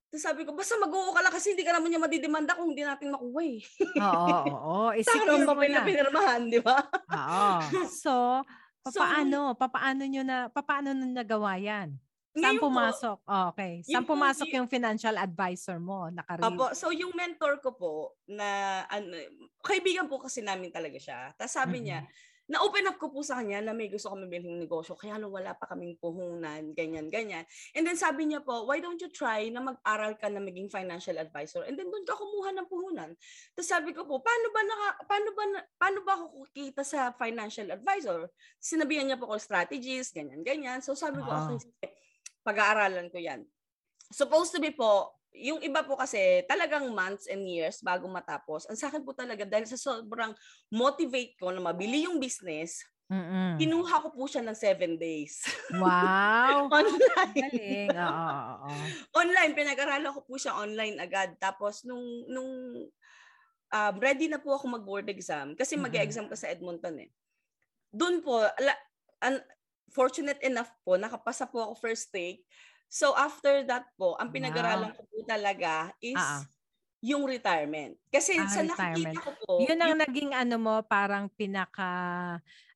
Tapos sabi ko, basta mag-oo ka lang kasi hindi ka naman niya madidemanda kung hindi natin makuha eh. Oo, oo, oo. [LAUGHS] I-secure mo na pinirmahan, di ba? Oo. [LAUGHS] So, So, papaano? papaano nyo na, papaano nyo nagawa yan? Saan Ngayon po, pumasok? Oh, okay. Saan Yung po, pumasok y- yung financial advisor mo? Naka Opo, so yung mentor ko po na ano, kaibigan po kasi namin talaga siya. Tapos sabi niya, na-open up ko po sa kanya na may gusto kami bilhin negosyo kaya lang wala pa kaming puhunan, ganyan, ganyan. And then sabi niya po, why don't you try na mag-aral ka na maging financial advisor and then doon ka kumuha ng puhunan. Tapos sabi ko po, paano ba naka, paano ba paano ba ako kikita sa financial advisor? Sinabihan niya po ko strategies, ganyan, ganyan. So sabi ko, Ah. okay, sige, pag-aaralan ko 'yan. Supposed to be po, yung iba po kasi talagang months and years bago matapos. Ang sa akin po talaga dahil sa sobrang motivate ko na mabili yung business, Mm-mm. kinuha ko po siya ng seven days. Wow. [LAUGHS] online. Galing. Oo, oo, oo. online, pinag-aralan ko po siya online agad. Tapos nung nung um, ready na po ako mag-board exam kasi Mhm. mag-exam ka sa Edmonton eh. Doon po, ala, an, fortunate enough po, nakapasa po ako first take. So after that po, ang pinag-aralan ko po talaga is ah. yung retirement. Kasi Ah, sa retirement. nakikita ko po, Yun ang yung- naging ano mo, parang pinaka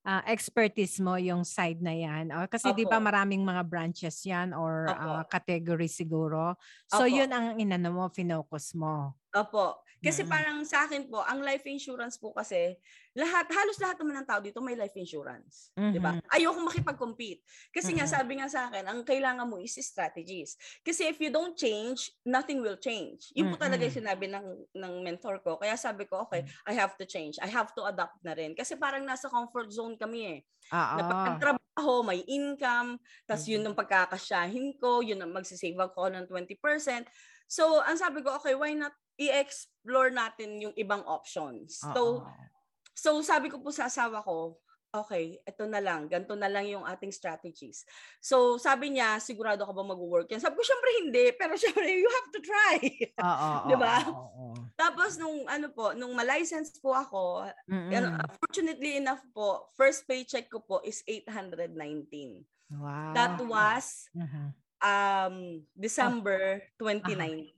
ah, expertise mo yung side na yan. O, kasi di ba maraming mga branches yan or ah, category siguro. So Opo. yun ang inano mo, finocus mo. Opo. Kasi Mm. parang sa akin po, ang life insurance po kasi, lahat, halos lahat naman ng tao dito may life insurance. Di ba? Mhm. Ayoko makipag-compete. Kasi nga Mhm. sabi nga sa akin, ang kailangan mo is strategies. Kasi if you don't change, nothing will change. Yun po talaga yung Mm-mm. sinabi ng, ng mentor ko. Kaya sabi ko, okay, I have to change. I have to adapt na rin. Kasi parang nasa comfort zone kami eh. Oo. Na pag nagtrabaho, may income, tas yun Mhm. ang pagkakasyahin ko, yun ang magsisave ako ng 20%. So, ang sabi ko, okay, why not i-explore natin yung ibang options. So, Oo. so sabi ko po sa asawa ko, okay, ito na lang, ganito na lang yung ating strategies. So, sabi niya, sigurado ka ba mag-work yan? Sabi ko, syempre hindi, pero syempre, you have to try. Oo, [LAUGHS] Di ba? oo, oo, oo. Tapos, nung ano po, nung ma-license po ako, ano, fortunately enough po, first paycheck ko po is 819. Wow. That was Mhm. um December 29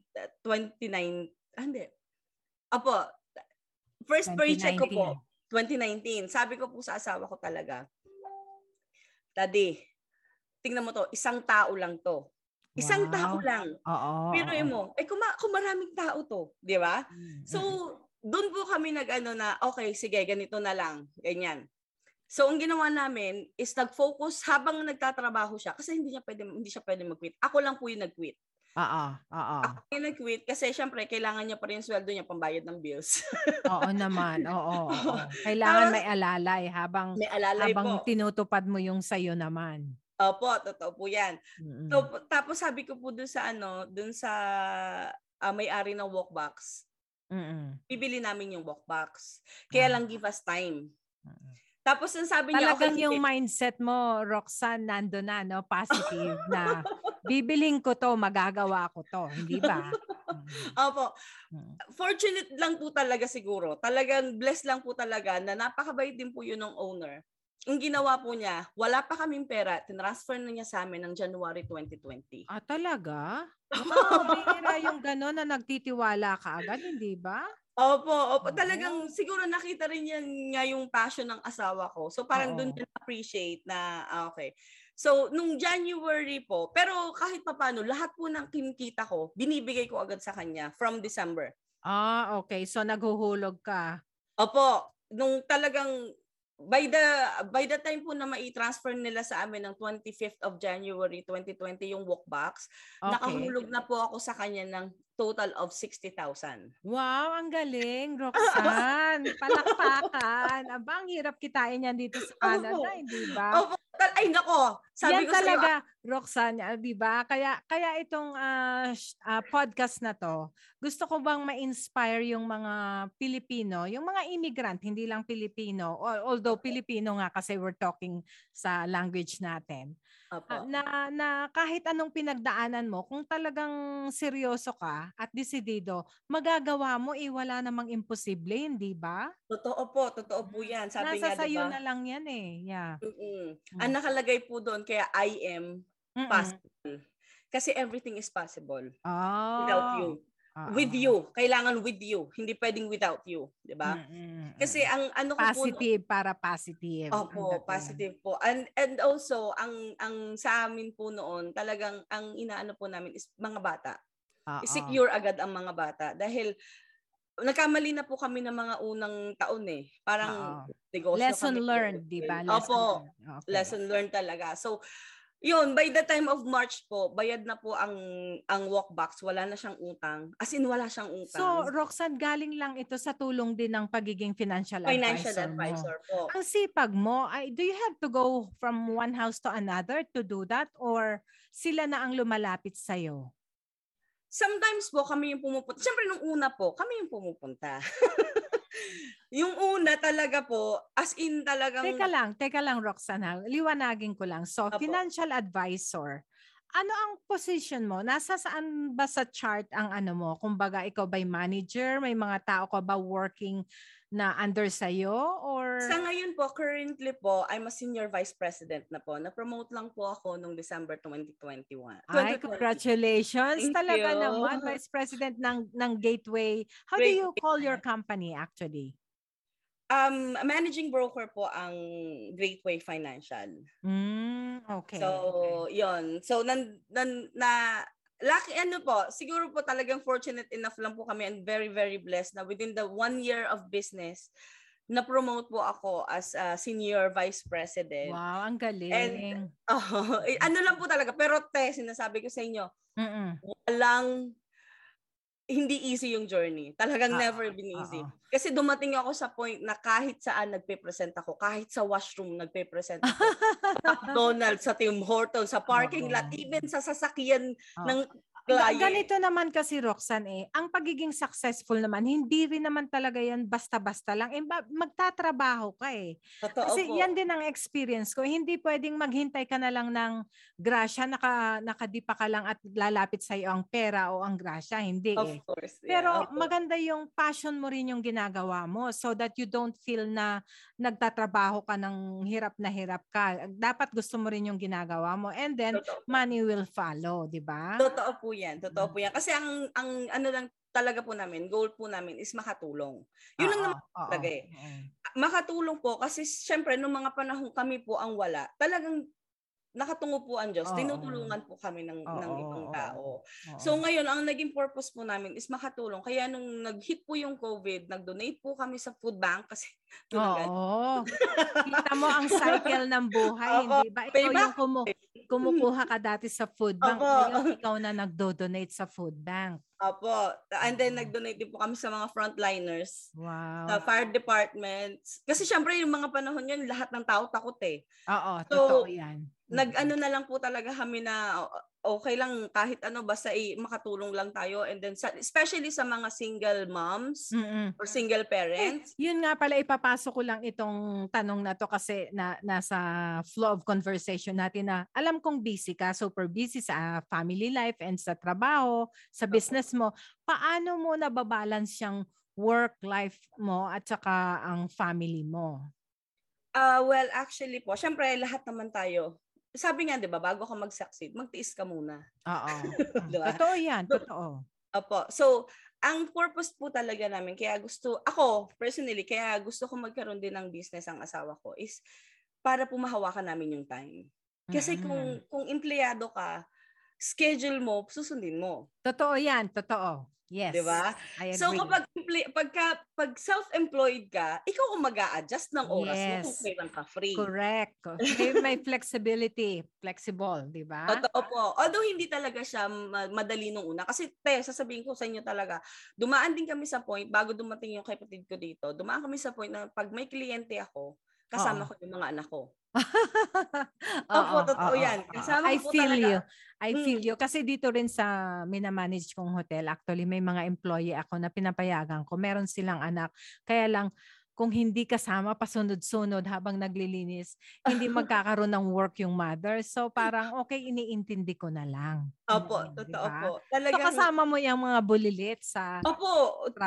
29 ah, hindi. Apo, first paycheck ko po 2019. Sabi ko po sa asawa ko talaga, Daddy, tingnan mo to, isang tao lang to. Isang Wow. tao lang. Oo. Pero mo, eh kung, ma- kung maraming tao to, di ba? So, doon po kami nag-ano na, okay, sige, ganito na lang. Ganyan. So, ang ginawa namin is nag-focus habang nagtatrabaho siya kasi hindi niya pwede, hindi siya pwede mag-quit. Ako lang po yung nag-quit. Oo, oo. Ako nag-quit kasi syempre kailangan niya pa rin yung sweldo niya pambayad ng bills. [LAUGHS] Oo naman. Oo, oo. Kailangan Tapos- may alalay habang May alalay habang po. tinutupad mo yung sayo naman. Opo, totoo po yan. Mm-mm. So, tapos sabi ko po dun sa ano, dun sa ah, may-ari ng walkbox, Mm-mm. bibili namin yung walkbox. Kaya Ah. lang give us time. Mm-mm. Tapos ang sabi niya, Talagang okay, yung mindset mo, Roxanne, nando na, no? Positive na [LAUGHS] bibiling ko to, magagawa ko to. Hindi ba? Mm, Opo, mm. fortunate lang po talaga siguro. Talagang blessed lang po talaga na napakabait din po yun ng owner. Ang ginawa po niya, wala pa kaming pera, tinransfer na niya sa amin ng January 2020. Ah, talaga? [LAUGHS] Bihira yung gano'n na nagtitiwala ka agad, hindi ba? Opo, opo. Talagang siguro nakita rin nga yung passion ng asawa ko. So parang Oo. doon niya appreciate na, ah, okay. So, nung January po, pero kahit papano, lahat po ng kinikita ko, binibigay ko agad sa kanya from December. Ah, okay. So naghuhulog ka. Opo, nung talagang by the by the time po na mai-transfer nila sa amin ng 25th of January 2020 yung walk box, Okay. nakahulog na po ako sa kanya ng total of 60,000. Wow, ang galing, [LAUGHS] Roxanne. Palakpakan. Aba, ang hirap kitain yan dito sa Canada, hindi ba? Opo, ay nako, sabi yan ko sa talaga, Roxanne, ah, di ba? Kaya, kaya itong ah, sh- ah, podcast na to, gusto ko bang ma-inspire yung mga Pilipino, yung mga immigrant, hindi lang Pilipino, al- although Pilipino nga kasi we're talking sa language natin, Opo. ah, na, na kahit anong pinagdaanan mo, kung talagang seryoso ka at desidido, magagawa mo, eh, wala namang imposible, hindi ba? Totoo po, totoo po yan. Sabi Nasa nga, sayo diba? na lang yan eh. Yeah. Mm-mm. Ang nakalagay po doon, kaya I am Mm-mm. possible. Kasi everything is possible Oh. without you. Ah, With ah. you. Kailangan with you. Hindi pwedeng without you. di ba? Mm, mm, Kasi ang ano ko po, positive para positive. Opo, positive po. And and also ang ang sa amin po noon, talagang ang inaano po namin is mga bata. Oo. I-secure agad ang mga bata dahil nagkamali na po kami ng mga unang taon eh. Parang Oo. negosyo Lesson kami. learned, di ba? Lesson Opo, learned. Okay. lesson learned talaga. So, yun, by the time of March po, bayad na po ang ang walkbox, wala na siyang utang. As in, wala siyang utang. So, Roxanne, galing lang ito sa tulong din ng pagiging financial, financial advisor, mo. advisor po. Ang sipag mo, ay, do you have to go from one house to another to do that? Or sila na ang lumalapit sa'yo? Sometimes po kami yung pumupunta. Siyempre nung una po, kami yung pumupunta. [LAUGHS] yung una talaga po, as in talagang Teka lang, teka lang, Roxanne. ha? Liwanagin ko lang. So, Apo. financial advisor, ano ang position mo? Nasa saan ba sa chart ang ano mo? Kumbaga, ikaw ba'y manager? May mga tao ka ba working na under sa'yo? Or... Sa ngayon po, currently po, I'm a senior vice president na po. Na-promote lang po ako noong December 2021. Ay, 2020. congratulations. Thank Talaga you. naman, Vice President ng, ng Gateway. How do you Gateway. call your company actually? Um, managing broker po ang Greatway Financial. Mm, okay. So, yon So, nan, nan, na, lucky, ano po, siguro po talagang fortunate enough lang po kami and very, very blessed na within the one year of business, na-promote po ako as a senior vice president. wow, ang galing. [LAUGHS] Oh, eh, ano lang po talaga. Pero te, sinasabi ko sa inyo, Mm-mm. walang hindi easy yung journey. Talagang Oo, never been easy. oo. Kasi dumating ako sa point na kahit saan nagpe-present ako, kahit sa washroom nagpe-present ako, [LAUGHS] sa McDonald's, sa Tim Hortons, sa parking Oo. lot, even sa sasakyan Oo. ng Client. Ganito naman kasi Roxanne eh, ang pagiging successful naman, hindi rin naman talaga yan basta-basta lang. Eh, ba- magtatrabaho ka eh. Totoo Kasi po. yan din ang experience ko. Hindi pwedeng maghintay ka na lang ng grasya, naka, nakadipa ka lang at lalapit sa iyo ang pera o ang grasya. Hindi Of eh. course. yeah, Pero maganda yung passion mo rin yung ginagawa mo so that you don't feel na nagtatrabaho ka ng hirap na hirap ka. Dapat gusto mo rin yung ginagawa mo and then Totoo po. money will follow, di ba? Totoo po yan. Totoo po yan. Kasi ang, ang ano lang talaga po namin, goal po namin is makatulong. Yun lang Oo, naman oo, talaga eh. makatulong po kasi syempre nung mga panahon kami po ang wala, talagang nakatungo po ang Diyos. Oo. Tinutulungan po kami ng, ng Oo, ibang tao. Oo. So ngayon, ang naging purpose po namin is makatulong. Kaya nung nag-hit po yung COVID, nag-donate po kami sa food bank kasi. [LAUGHS] Oo. Kita mo ang cycle ng buhay, [LAUGHS] Opo. hindi ba? Ikaw Payback. yung kumu- kumukuha ka dati sa food bank, Opo. ngayon ikaw na nagdo-donate sa food bank. Opo. And then nag-donate din po kami sa mga frontliners, Wow. sa fire departments. Kasi syempre yung mga panahon yun, lahat ng tao takot eh. Oo, So, totoo yan. Nag-ano na lang po talaga kami na okay lang kahit ano basta eh, makatulong lang tayo and then sa, especially sa mga single moms Mm-mm. or single parents. Yun nga pala ipapasok ko lang itong tanong na to kasi na nasa flow of conversation natin na alam kong busy ka, super busy sa family life and sa trabaho, sa business mo. Paano mo nababalance yung work life mo at saka ang family mo? Ah, well, actually po, syempre lahat naman tayo. Sabi nga 'di ba, bago ka mag-succeed, magtiis ka muna. Oo. [LAUGHS] Diba? Totoo yan, totoo. Opo. So, ang purpose po talaga namin kaya gusto ako personally kaya gusto ko magkaroon din ng business ang asawa ko is para po mahawakan namin yung time. Kasi Mm-mm. kung kung empleyado ka, schedule mo, susundin mo, Totoo yan, totoo. Yes. 'di ba? So kapag pagka pag self-employed ka, ikaw ang mag-a-adjust ng oras mo Yes. kung kailan ka free. Correct. [LAUGHS] May, may flexibility, flexible, di ba? Totoo po. Although hindi talaga siya ma- madali nung una. Kasi te, sasabihin ko sa inyo talaga, dumaan din kami sa point, bago dumating yung kapatid ko dito, dumaan kami sa point na pag may kliyente ako, kasama Oo. ko yung mga anak ko. [LAUGHS] Oo, totoo oo, yan. Kasama I ko feel talaga. you. I Mm. feel you. Kasi dito rin sa minamanage kong hotel, actually may mga employee ako na pinapayagan ko. Meron silang anak. Kaya lang, kung hindi kasama pasunod-sunod habang naglilinis, hindi [LAUGHS] magkakaroon ng work yung mother. So parang [LAUGHS] okay, iniintindi ko na lang. Opo, di totoo ba? po. So Talagang, kasama mo yung mga bulilit sa Opo,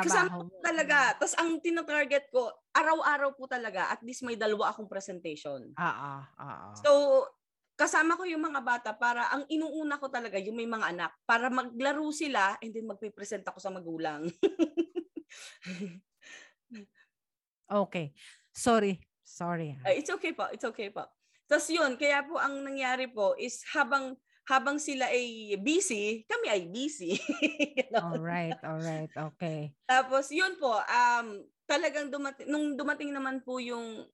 kasama trabaho ko mo. talaga. Tapos ang tinatarget ko, araw-araw po talaga, at least may dalawa akong presentation. Oo, oo. So, kasama ko yung mga bata para ang inuuna ko talaga yung may mga anak para maglaro sila and then magpe-present ako sa magulang. [LAUGHS] Okay. Sorry. Sorry. Uh, it's okay po, it's okay po. Tapos yun, kaya po ang nangyari po is habang habang sila ay busy, kami ay busy. [LAUGHS] All right, all right. Okay. Tapos yun po, um, talagang dumating, nung dumating naman po yung,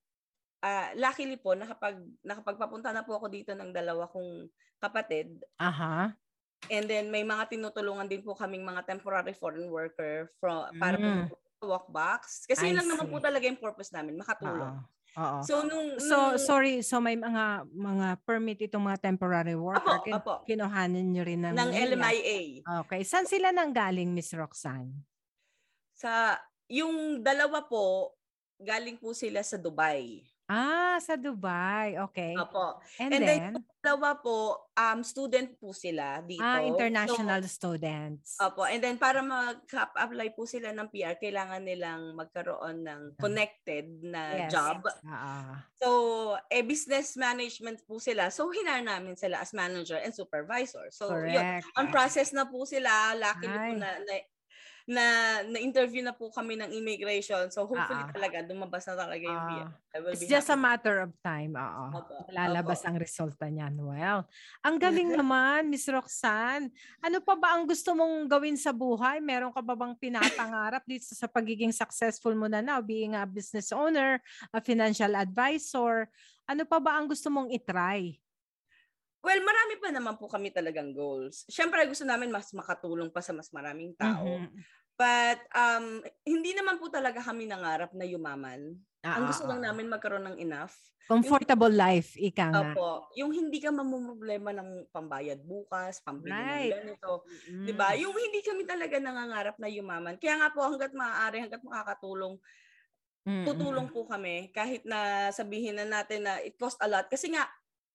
ah, luckily po, nakapag, nakapagpapunta na po ako dito ng dalawa kong kapatid. Aha. And then may mga tinutulungan din po kaming mga temporary foreign worker from, para Mm. po walkbox. Kasi yun I lang naman po talaga yung purpose namin, makatulong. Oo. Oo. So nung, So, sorry. So, may mga mga permit itong mga temporary worker. Apo, Kin- apo. Kinuhanan nyo rin ng, ng. LMIA. Okay. Saan sila nang galing, Miss Roxanne? Sa, yung dalawa po, galing po sila sa Dubai. Ah, sa Dubai. Okay. Opo. And, and then, then, Dalawa po, um, student po sila dito. ah, So, international students. Opo. And then para mag-apply po sila ng PR, kailangan nilang magkaroon ng connected na Yes. job. Ah, So, eh, business management po sila. So, hinar namin sila as manager and supervisor. So, yun. correct. On process na po sila. Luckily po Ay. na, na, na, na-interview na po kami ng immigration. So, hopefully ah. talaga, lumabas na talaga yung will It's just a happy. matter of time. Oo. Lalabas ang resulta niyan. Well, ang galing [LAUGHS] naman, Miss Roxanne. Ano pa ba ang gusto mong gawin sa buhay? Meron ka ba bang pinapangarap dito sa pagiging successful mo na now, being a business owner, a financial advisor? Ano pa ba ang gusto mong itry? Well, marami pa naman po kami talagang goals. Siyempre, gusto namin mas makatulong pa sa mas maraming tao. Mhm. But um, hindi naman po talaga kami nangarap na yumaman. Ang Ah, gusto ah, lang ah. namin magkaroon ng enough. Comfortable life, ika nga. Opo, yung hindi ka mamumroblema ng pambayad bukas, pambili Right. ng ganito. Mm. 'Di ba? Yung hindi kami talaga nangangarap na yumaman. Kaya nga po hangga't maaari, hangga't makakatulong, Mm, tutulong po kami kahit na sabihin na natin na it cost a lot kasi nga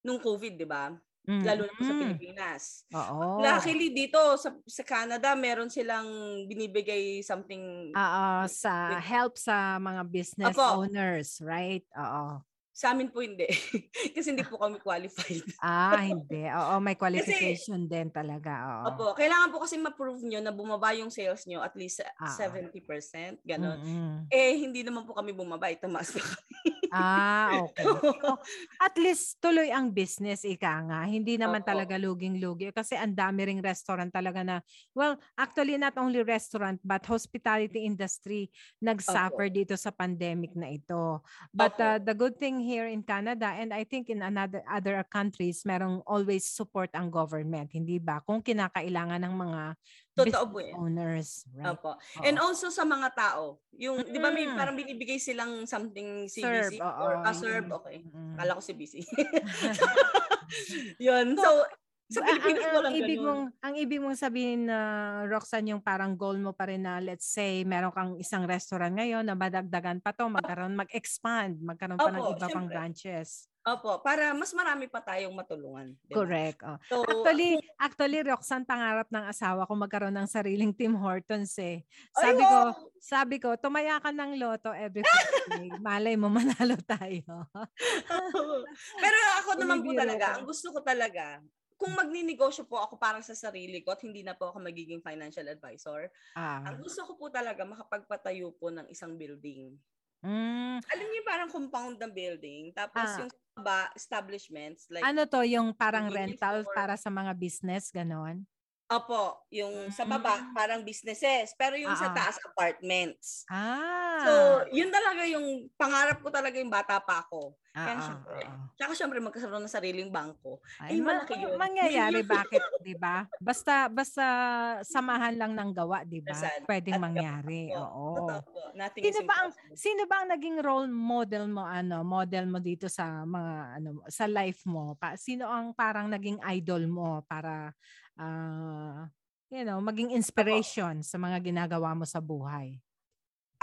nung COVID, 'di ba? Mm, Lalo na sa mm. Pilipinas. Oo. Luckily dito sa sa Canada, meron silang binibigay something Oo, sa help sa mga business Opo. owners, right? Oo. Sa amin po hindi. [LAUGHS] Kasi hindi po kami qualified. Ah, hindi. Oo, may [LAUGHS] qualification din talaga. Oo. Opo, kailangan po kasi ma-prove nyo na bumaba yung sales nyo at least Ah. 70%, ganon. Mm-mm. Eh, hindi naman po kami bumaba, tumaas pa kami. Ah, okay. [LAUGHS] So, at least tuloy ang business, ika nga. Hindi naman Opo. talaga luging-lugi. Kasi ang dami ring restaurant talaga na, well, actually not only restaurant, but hospitality industry nag-suffer dito sa pandemic na ito. But Opo. uh, the good thing here in Canada, and I think in another other countries, merong always support ang government, hindi ba? Kung kinakailangan ng mga Totoo po business yan. owners, right? Opo. And also sa mga tao, yung, di ba may Mm. parang binibigay silang something Serve, CBC oo, or ah, serve, okay. Mm. Kala ko CBC. [LAUGHS] [LAUGHS] Yun. So, sa Ang- ang, Pilipinas ang, walang ibig ganun. mong ang ibig mong sabihin na Roxanne yung parang goal mo pa rin na let's say meron kang isang restaurant ngayon na madagdagan pa to magkaroon mag-expand magkaroon pa ng Opo, iba pang syempre. branches. Opo, para mas marami pa tayong matulungan. di ba? Correct. oh. So, Actually, actually Roxanne pangarap ng asawa ko magkaroon ng sariling Tim Hortons eh. Sabi ko, sabi ko, tumaya ka ng loto every Friday. [LAUGHS] Malay mo manalo tayo. [LAUGHS] Pero ako naman po talaga, ang gusto ko talaga, kung magninegosyo po ako parang sa sarili ko at hindi na po ako magiging financial advisor, ah. ang gusto ko po talaga makapagpatayo po ng isang building. Mm, Alam niyo yung parang compound ng building, tapos Ah. yung baba, establishments, like, ano to yung parang rental store. para sa mga business ganon? Opo, yung sa baba, Mm. parang businesses, pero yung sa Ah, ah. taas, apartments. Ah. So, yun talaga yung pangarap ko talaga yung bata pa ako. Ah, Kaya ah, syempre, ah, Tsaka syempre magkaroon ng sariling bangko. Ay, Ay, ma- malaki ma- yun. mangyayari [LAUGHS] bakit, 'di ba? Basta basta samahan lang ng gawa, 'di ba? Pwedeng At mangyari. Totoo Oo. Nothing Sino ba ang sino ba ang naging role model mo ano, model mo dito sa mga ano sa life mo? Pa, sino ang parang naging idol mo para ah, you know, maging inspiration sa mga ginagawa mo sa buhay?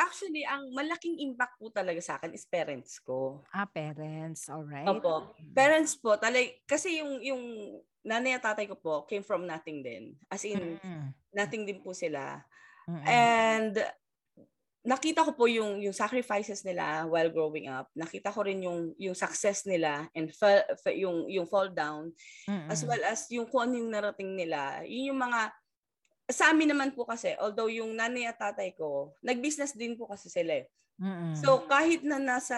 Actually, ang malaking impact po talaga sa akin is parents ko. Ah, parents, all right. Opo. Parents po, talaga, kasi yung, yung nanay at tatay ko po came from nothing din. As in, Mm, nothing din po sila. mm, And nakita ko po yung yung sacrifices nila while growing up. Nakita ko rin yung yung success nila and fa- yung yung fall down mm, as well as yung kung ano yung narating nila. Yun yung mga sa amin naman po kasi, although yung nanay at tatay ko, nag-business din po kasi sila eh. Mm-mm. So kahit na nasa,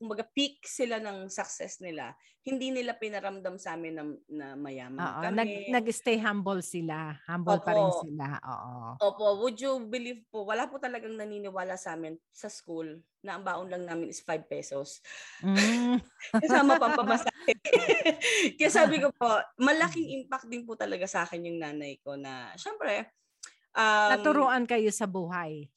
kumbaga peak sila ng success nila, hindi nila pinaramdam sa amin na, na mayaman Oo, kami. nag nag-stay humble sila. Humble pa rin Opo. sila. Oo. Opo, would you believe po, wala po talagang naniniwala sa amin sa school na ang baon lang namin is 5 pesos. Mm. [LAUGHS] Kasama pang pamasahe. [LAUGHS] Kaya sabi ko po, malaking impact din po talaga sa akin yung nanay ko na, syempre, um, Naturuan kayo sa buhay.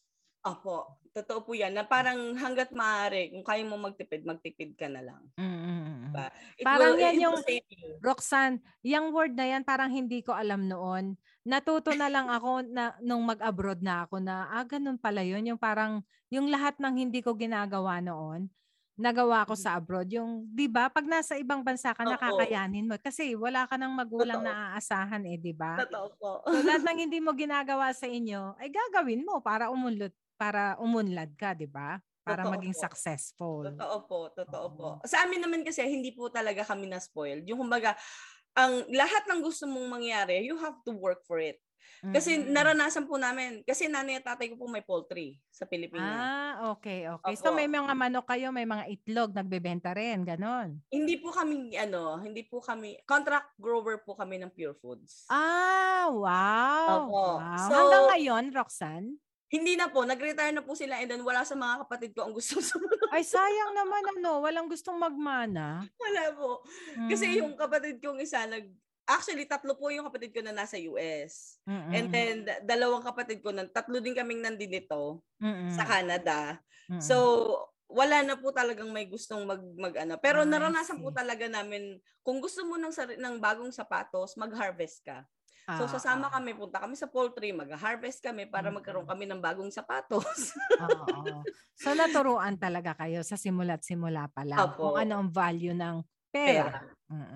Opo, totoo po yan. Na parang hanggat maaari, kung kaya mo magtipid, magtipid ka na lang. Diba? It Parang will, yan yung- you. Roxanne, yung word na yan parang hindi ko alam noon. Natuto na lang ako na nung mag-abroad na ako na ah ganun pala yun. Yung parang yung lahat ng hindi ko ginagawa noon, nagawa ko sa abroad. Yung 'di ba pag nasa ibang bansa ka Oo. nakakayanin mo kasi wala ka ng magulang Totoo. na aasahan eh, 'di ba? Totoo po. So lahat ng [LAUGHS] hindi mo ginagawa sa inyo ay gagawin mo para umunlad para umunlad ka, 'di ba? Para Totoo maging po. successful. Totoo po, totoo po. Oo. Sa amin naman kasi, hindi po talaga kami na-spoiled. Yung kumbaga, ang lahat ng gusto mong mangyari, you have to work for it. Kasi Mm-mm. naranasan po namin, kasi nanay at tatay ko po may poultry sa Pilipinas. Ah, okay, okay. So Opo. may mga manok kayo, may mga itlog, nagbebenta rin, ganon. Hindi po kami, ano, hindi po kami, contract grower po kami ng Pure Foods. Ah, wow. Opo. wow. So- Hanggang ngayon, Roxanne? Hindi na po, nag-retire na po sila and then wala sa mga kapatid ko ang gusto sumunod. Ay, [LAUGHS] sayang naman, ano, walang gustong magmana. Wala po. Kasi Mm, yung kapatid kong isa, nag, actually tatlo po yung kapatid ko na nasa US. mm-mm, And then da- dalawang kapatid ko, nan- tatlo din kaming nandito mm-mm, sa Canada. mm-mm. So, wala na po talagang may gustong mag, mag ano. Pero Ah, naranasan po talaga namin, kung gusto mo ng, sari- ng bagong sapatos, mag-harvest ka. So, Ah, sasama ah, kami, punta kami sa poultry, mag-harvest kami para magkaroon kami ng bagong sapatos. [LAUGHS] oo. So, naturuan talaga kayo sa simula't simula pa lang kung Opo. ano ang value ng pera. Pera.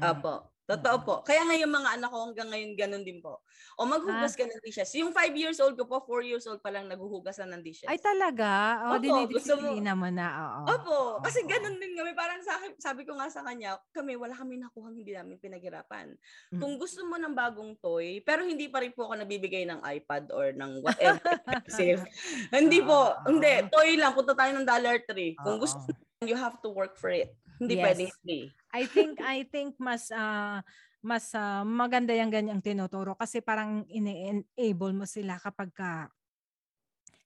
Opo. Totoo po. Kaya nga yung mga anak ko hanggang ngayon ganun din po. O maghugas Ah. ka ng dishes. Yung 5 years old ko po, 4 years old pa lang naghuhugas na ng dishes. Ay, talaga? O, Opo, gusto mo- dinidisiplina mo na, oo. Opo, kasi ganun din kami. Parang sa akin, sabi ko nga sa kanya, kami wala kami nakuha hindi namin pinaghirapan. Mm. Kung gusto mo ng bagong toy, pero hindi pa rin po ako nabibigay ng iPad or ng whatever. [LAUGHS] Hindi po. Hindi, toy lang. Punta tayo ng Dollar Tree. Kung gusto you have to work for it. Hindi Yes. pwedeng free. I think I think mas ah, mas ah, maganda yung ganyang tinuturo kasi parang ini-enable mo sila kapag ka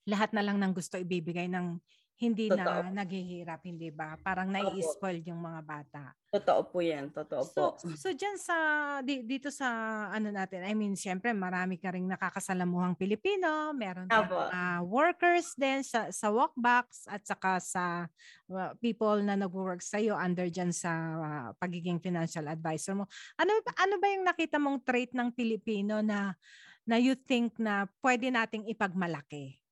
lahat na lang ng gusto ibibigay ng hindi na Totoo. naghihirap, hindi ba? Parang nai-spoil yung mga bata. Totoo po yan. Totoo po. So, so dyan sa, di- dito sa ano natin, I mean, syempre marami ka ring nakakasalamuhang Pilipino, meron tayong mga workers din sa, sa walkbacks at saka sa uh, people na nag-work sa iyo under dyan sa uh, pagiging financial advisor mo. Ano, ano ba yung nakita mong trait ng Pilipino na na you think na pwede nating ipagmalaki?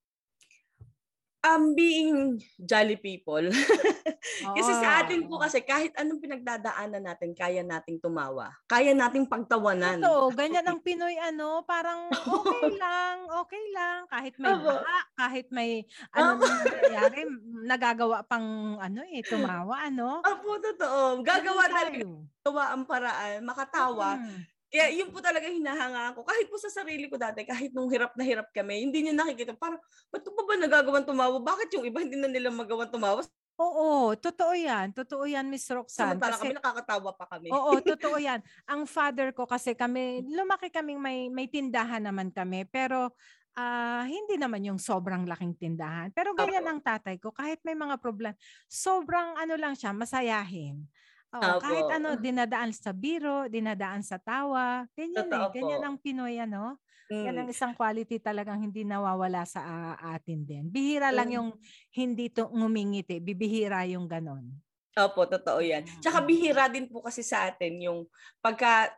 Um, being jolly people. [LAUGHS] kasi sa atin Oo. po kasi kahit anong pinagdadaanan natin, kaya nating tumawa. Kaya nating pagtawanan. Totoo, [LAUGHS] ganyan ang Pinoy ano, parang okay [LAUGHS] lang, okay lang kahit may baha, kahit may ano nang nangyayari, nagagawa pang ano eh, tumawa ano. Opo, totoo. Gagawa talaga gawa ang paraan, makatawa. Mm. Kaya yun po talaga hinahanga ko. Kahit po sa sarili ko dati, kahit nung hirap na hirap kami, hindi niyo nakikita. Parang, ba't pa ba nagagawan tumawa? Bakit yung iba hindi na nila magawan tumawa? Oo, totoo yan. Totoo yan, Miss Roxanne. Samantala Kasi, kami nakakatawa pa kami. oo, [LAUGHS] totoo yan. Ang father ko kasi kami, lumaki kaming may, may tindahan naman kami. Pero ah, hindi naman yung sobrang laking tindahan. Pero ganyan ang tatay ko. Kahit may mga problem, sobrang ano lang siya, masayahin. Oo, Opo. kahit ano, dinadaan sa biro, dinadaan sa tawa. Ganyan Totoo eh. Ganyan po. ang Pinoy, ano? Mm. Yan ang isang quality talagang hindi nawawala sa ah, atin din. Bihira lang Mm. yung hindi to ngumingiti. Bibihira yung ganon. Opo, totoo yan. Tsaka Mm. bihira din po kasi sa atin yung pagka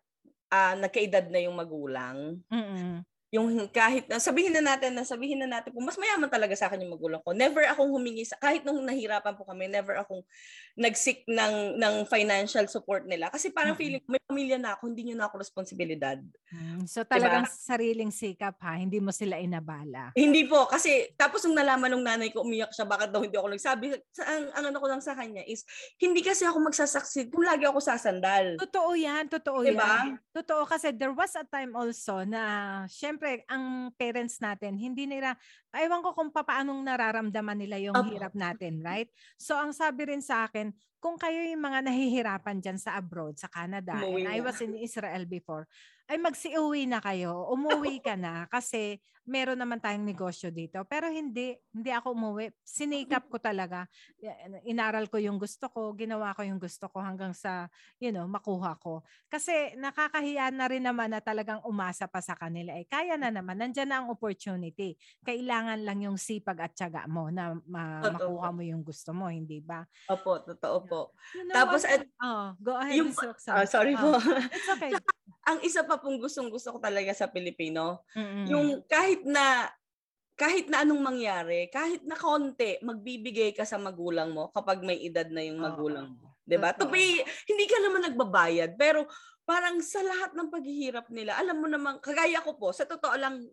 ah, nagkaedad na yung magulang. Mm-mm. Yung kahit na sabihin na natin na sabihin na natin po mas mayaman talaga sa akin yung magulang ko. Never akong humingi sa kahit nung nahirapan po kami, never akong nag-seek ng ng financial support nila kasi parang feeling may pamilya na ako, hindi niyo na ako responsibilidad. Mm, So talagang sariling sikap ha, hindi mo sila inabala. Hindi po kasi tapos nung nalaman nung nanay ko umiyak siya bakit daw hindi ako nagsabi sa ang, ang ano ko lang sa kanya is hindi kasi ako magsasucceed kung lagi ako sasandal. Totoo yan, totoo Diba? yan. Totoo kasi there was a time also na syempre ang parents natin hindi nila ewan ko kung paanong nararamdaman nila yung Opo. hirap natin, right? So ang sabi rin sa akin, kung kayo yung mga nahihirapan dyan sa abroad, sa Canada, Umuwi and I was in Israel before, ay magsiuwi na kayo, umuwi ka na kasi meron naman tayong negosyo dito. Pero hindi, hindi ako umuwi. Sinikap ko talaga. Inaral ko yung gusto ko, ginawa ko yung gusto ko hanggang sa, you know, makuha ko. Kasi nakakahiya na rin naman na talagang umasa pa sa kanila. Eh, kaya na naman, nandyan na ang opportunity. Kailangan lang yung sipag at tiyaga mo na ma- Totoo makuha mo yung gusto mo, hindi ba? Opo, totoo po. You know Tapos, at- oh, go ahead, yung- Miss Roxanne. Ah, sorry Oh, po. It's okay. ang isa pa pong gustong gusto ko talaga sa Pilipino, Mm-mm. yung kahit na kahit na anong mangyari, kahit na konti, magbibigay ka sa magulang mo kapag may edad na yung magulang mo. 'Di ba? To be, hindi ka naman nagbabayad, pero parang sa lahat ng paghihirap nila, alam mo naman, kagaya ko po, sa totoo lang,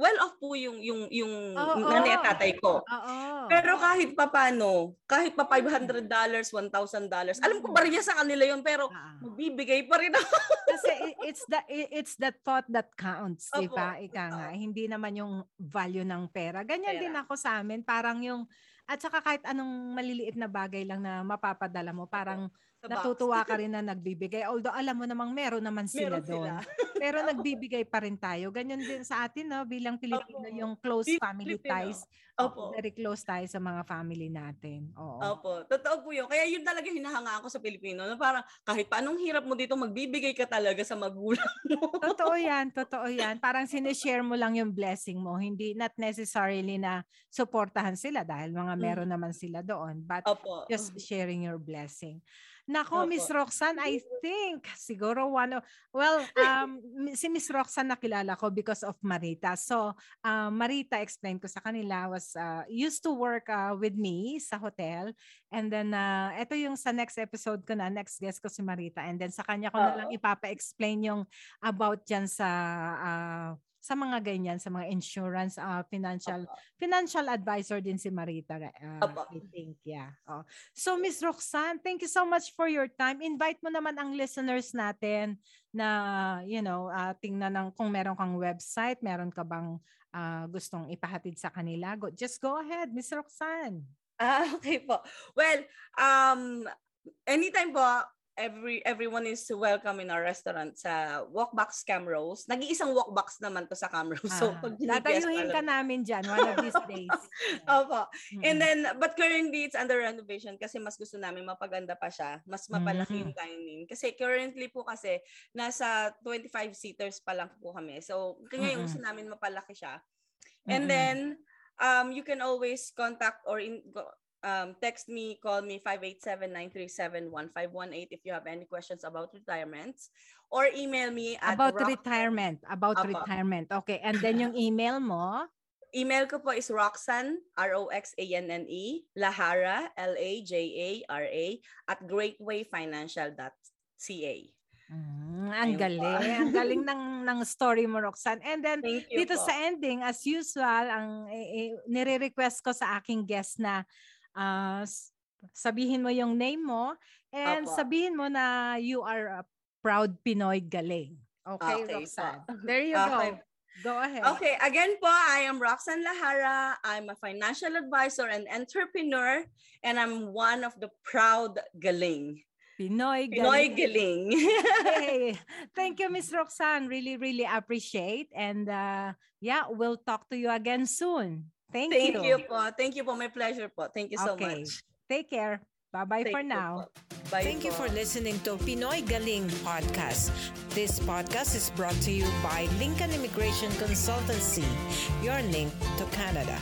well off po yung yung yung Oo. nanay at tatay ko. Oo. Pero kahit papano, kahit pa $500, $1,000, alam ko bariya sa kanila yun, pero Ah. magbibigay pa rin ako. [LAUGHS] Kasi it's the it's the thought that counts, 'di Opo. ba? Ika nga, hindi naman yung value ng pera. Ganyan Pera. din ako sa amin, parang yung at saka kahit anong maliliit na bagay lang na mapapadala mo, parang box. Natutuwa ka rin na nagbibigay. Although alam mo namang meron naman sila Meron doon. sila. Pero [LAUGHS] nagbibigay pa rin tayo. Ganyan din sa atin, no? Bilang Pilipino, Opo. yung close Bilang family Pilipino. ties. Opo. Very close tayo sa mga family natin. Oo. Opo, totoo po yun. Kaya yun talaga hinahangaan ko sa Pilipino. Na parang kahit pa anong hirap mo dito, magbibigay ka talaga sa magulang mo. [LAUGHS] Totoo yan, totoo yan. Parang sinishare mo lang yung blessing mo. Hindi, not necessarily na supportahan sila dahil mga Mm. meron naman sila doon. But Opo. just sharing your blessing. Nako. Miss Roxanne, I think siguro one of, well, [LAUGHS] um, si Miss Roxanne nakilala ko because of Marita. So, uh, Marita explained ko sa kanila was uh, used to work uh, with me sa hotel. And then, uh, ito yung sa next episode ko na, next guest ko si Marita. And then sa kanya ko na Oo. lang ipapa-explain yung about dyan sa uh, sa mga ganyan, sa mga insurance, uh, financial Opo. financial advisor din si Marita. Uh, Opo. I think, yeah. Oh. So, Miss Roxanne, thank you so much for your time. Invite mo naman ang listeners natin na, you know, uh, tingnan ng, kung meron kang website, meron ka bang uh, gustong ipahatid sa kanila. Go, just go ahead, Miss Roxanne. Ah, [LAUGHS] okay po. Well, um, anytime po, every everyone is welcome in our restaurant sa Walkbox Cam Rose. Nag-iisang walkbox naman to sa Cam Rose. So, Ah, pag tatayuhin ka namin dyan one of these days. [LAUGHS] Opo. And Mm-mm. then, but currently it's under renovation kasi mas gusto namin mapaganda pa siya. Mas mapalaki Mm. yung dining. Kasi currently po kasi, nasa 25 seaters pa lang po kami. So, ngayon Mm-mm. gusto namin mapalaki siya. And Mm-mm. then, um, you can always contact or in, go- um, text me, call me 587-937-1518 if you have any questions about retirements. Or email me at about rock- retirement. About Apo. retirement. Okay. And then [LAUGHS] yung email mo, Email ko po is Roxanne, R-O-X-A-N-N-E, E, Lahara, L-A-J-A-R-A, at greatwayfinancial.ca. mm, ang Ayun galing. ang galing ng, [LAUGHS] ng story mo, Roxanne. And then, dito po. sa ending, as usual, ang eh, eh, nire-request ko sa aking guest na ah, s- sabihin mo yung name mo and Apo. sabihin mo na you are a proud Pinoy galing. Okay, Okay po. Roxanne. [LAUGHS] There you Okay. go. Go ahead. Okay, again po, I am Roxanne Lahara. I'm a financial advisor and entrepreneur, and I'm one of the proud galing. Pinoy galing. Pinoy galing. Hey, [LAUGHS] thank you, Miss Roxanne. Really, really appreciate. And uh, yeah, we'll talk to you again soon. Thank, Thank you po. Thank you po. My pleasure po. Thank you so Okay. much. Take care. Bye-bye Thank for you now. po. Bye Thank you po. for listening to Pinoy Galing Podcast. This podcast is brought to you by Lincoln Immigration Consultancy, your link to Canada.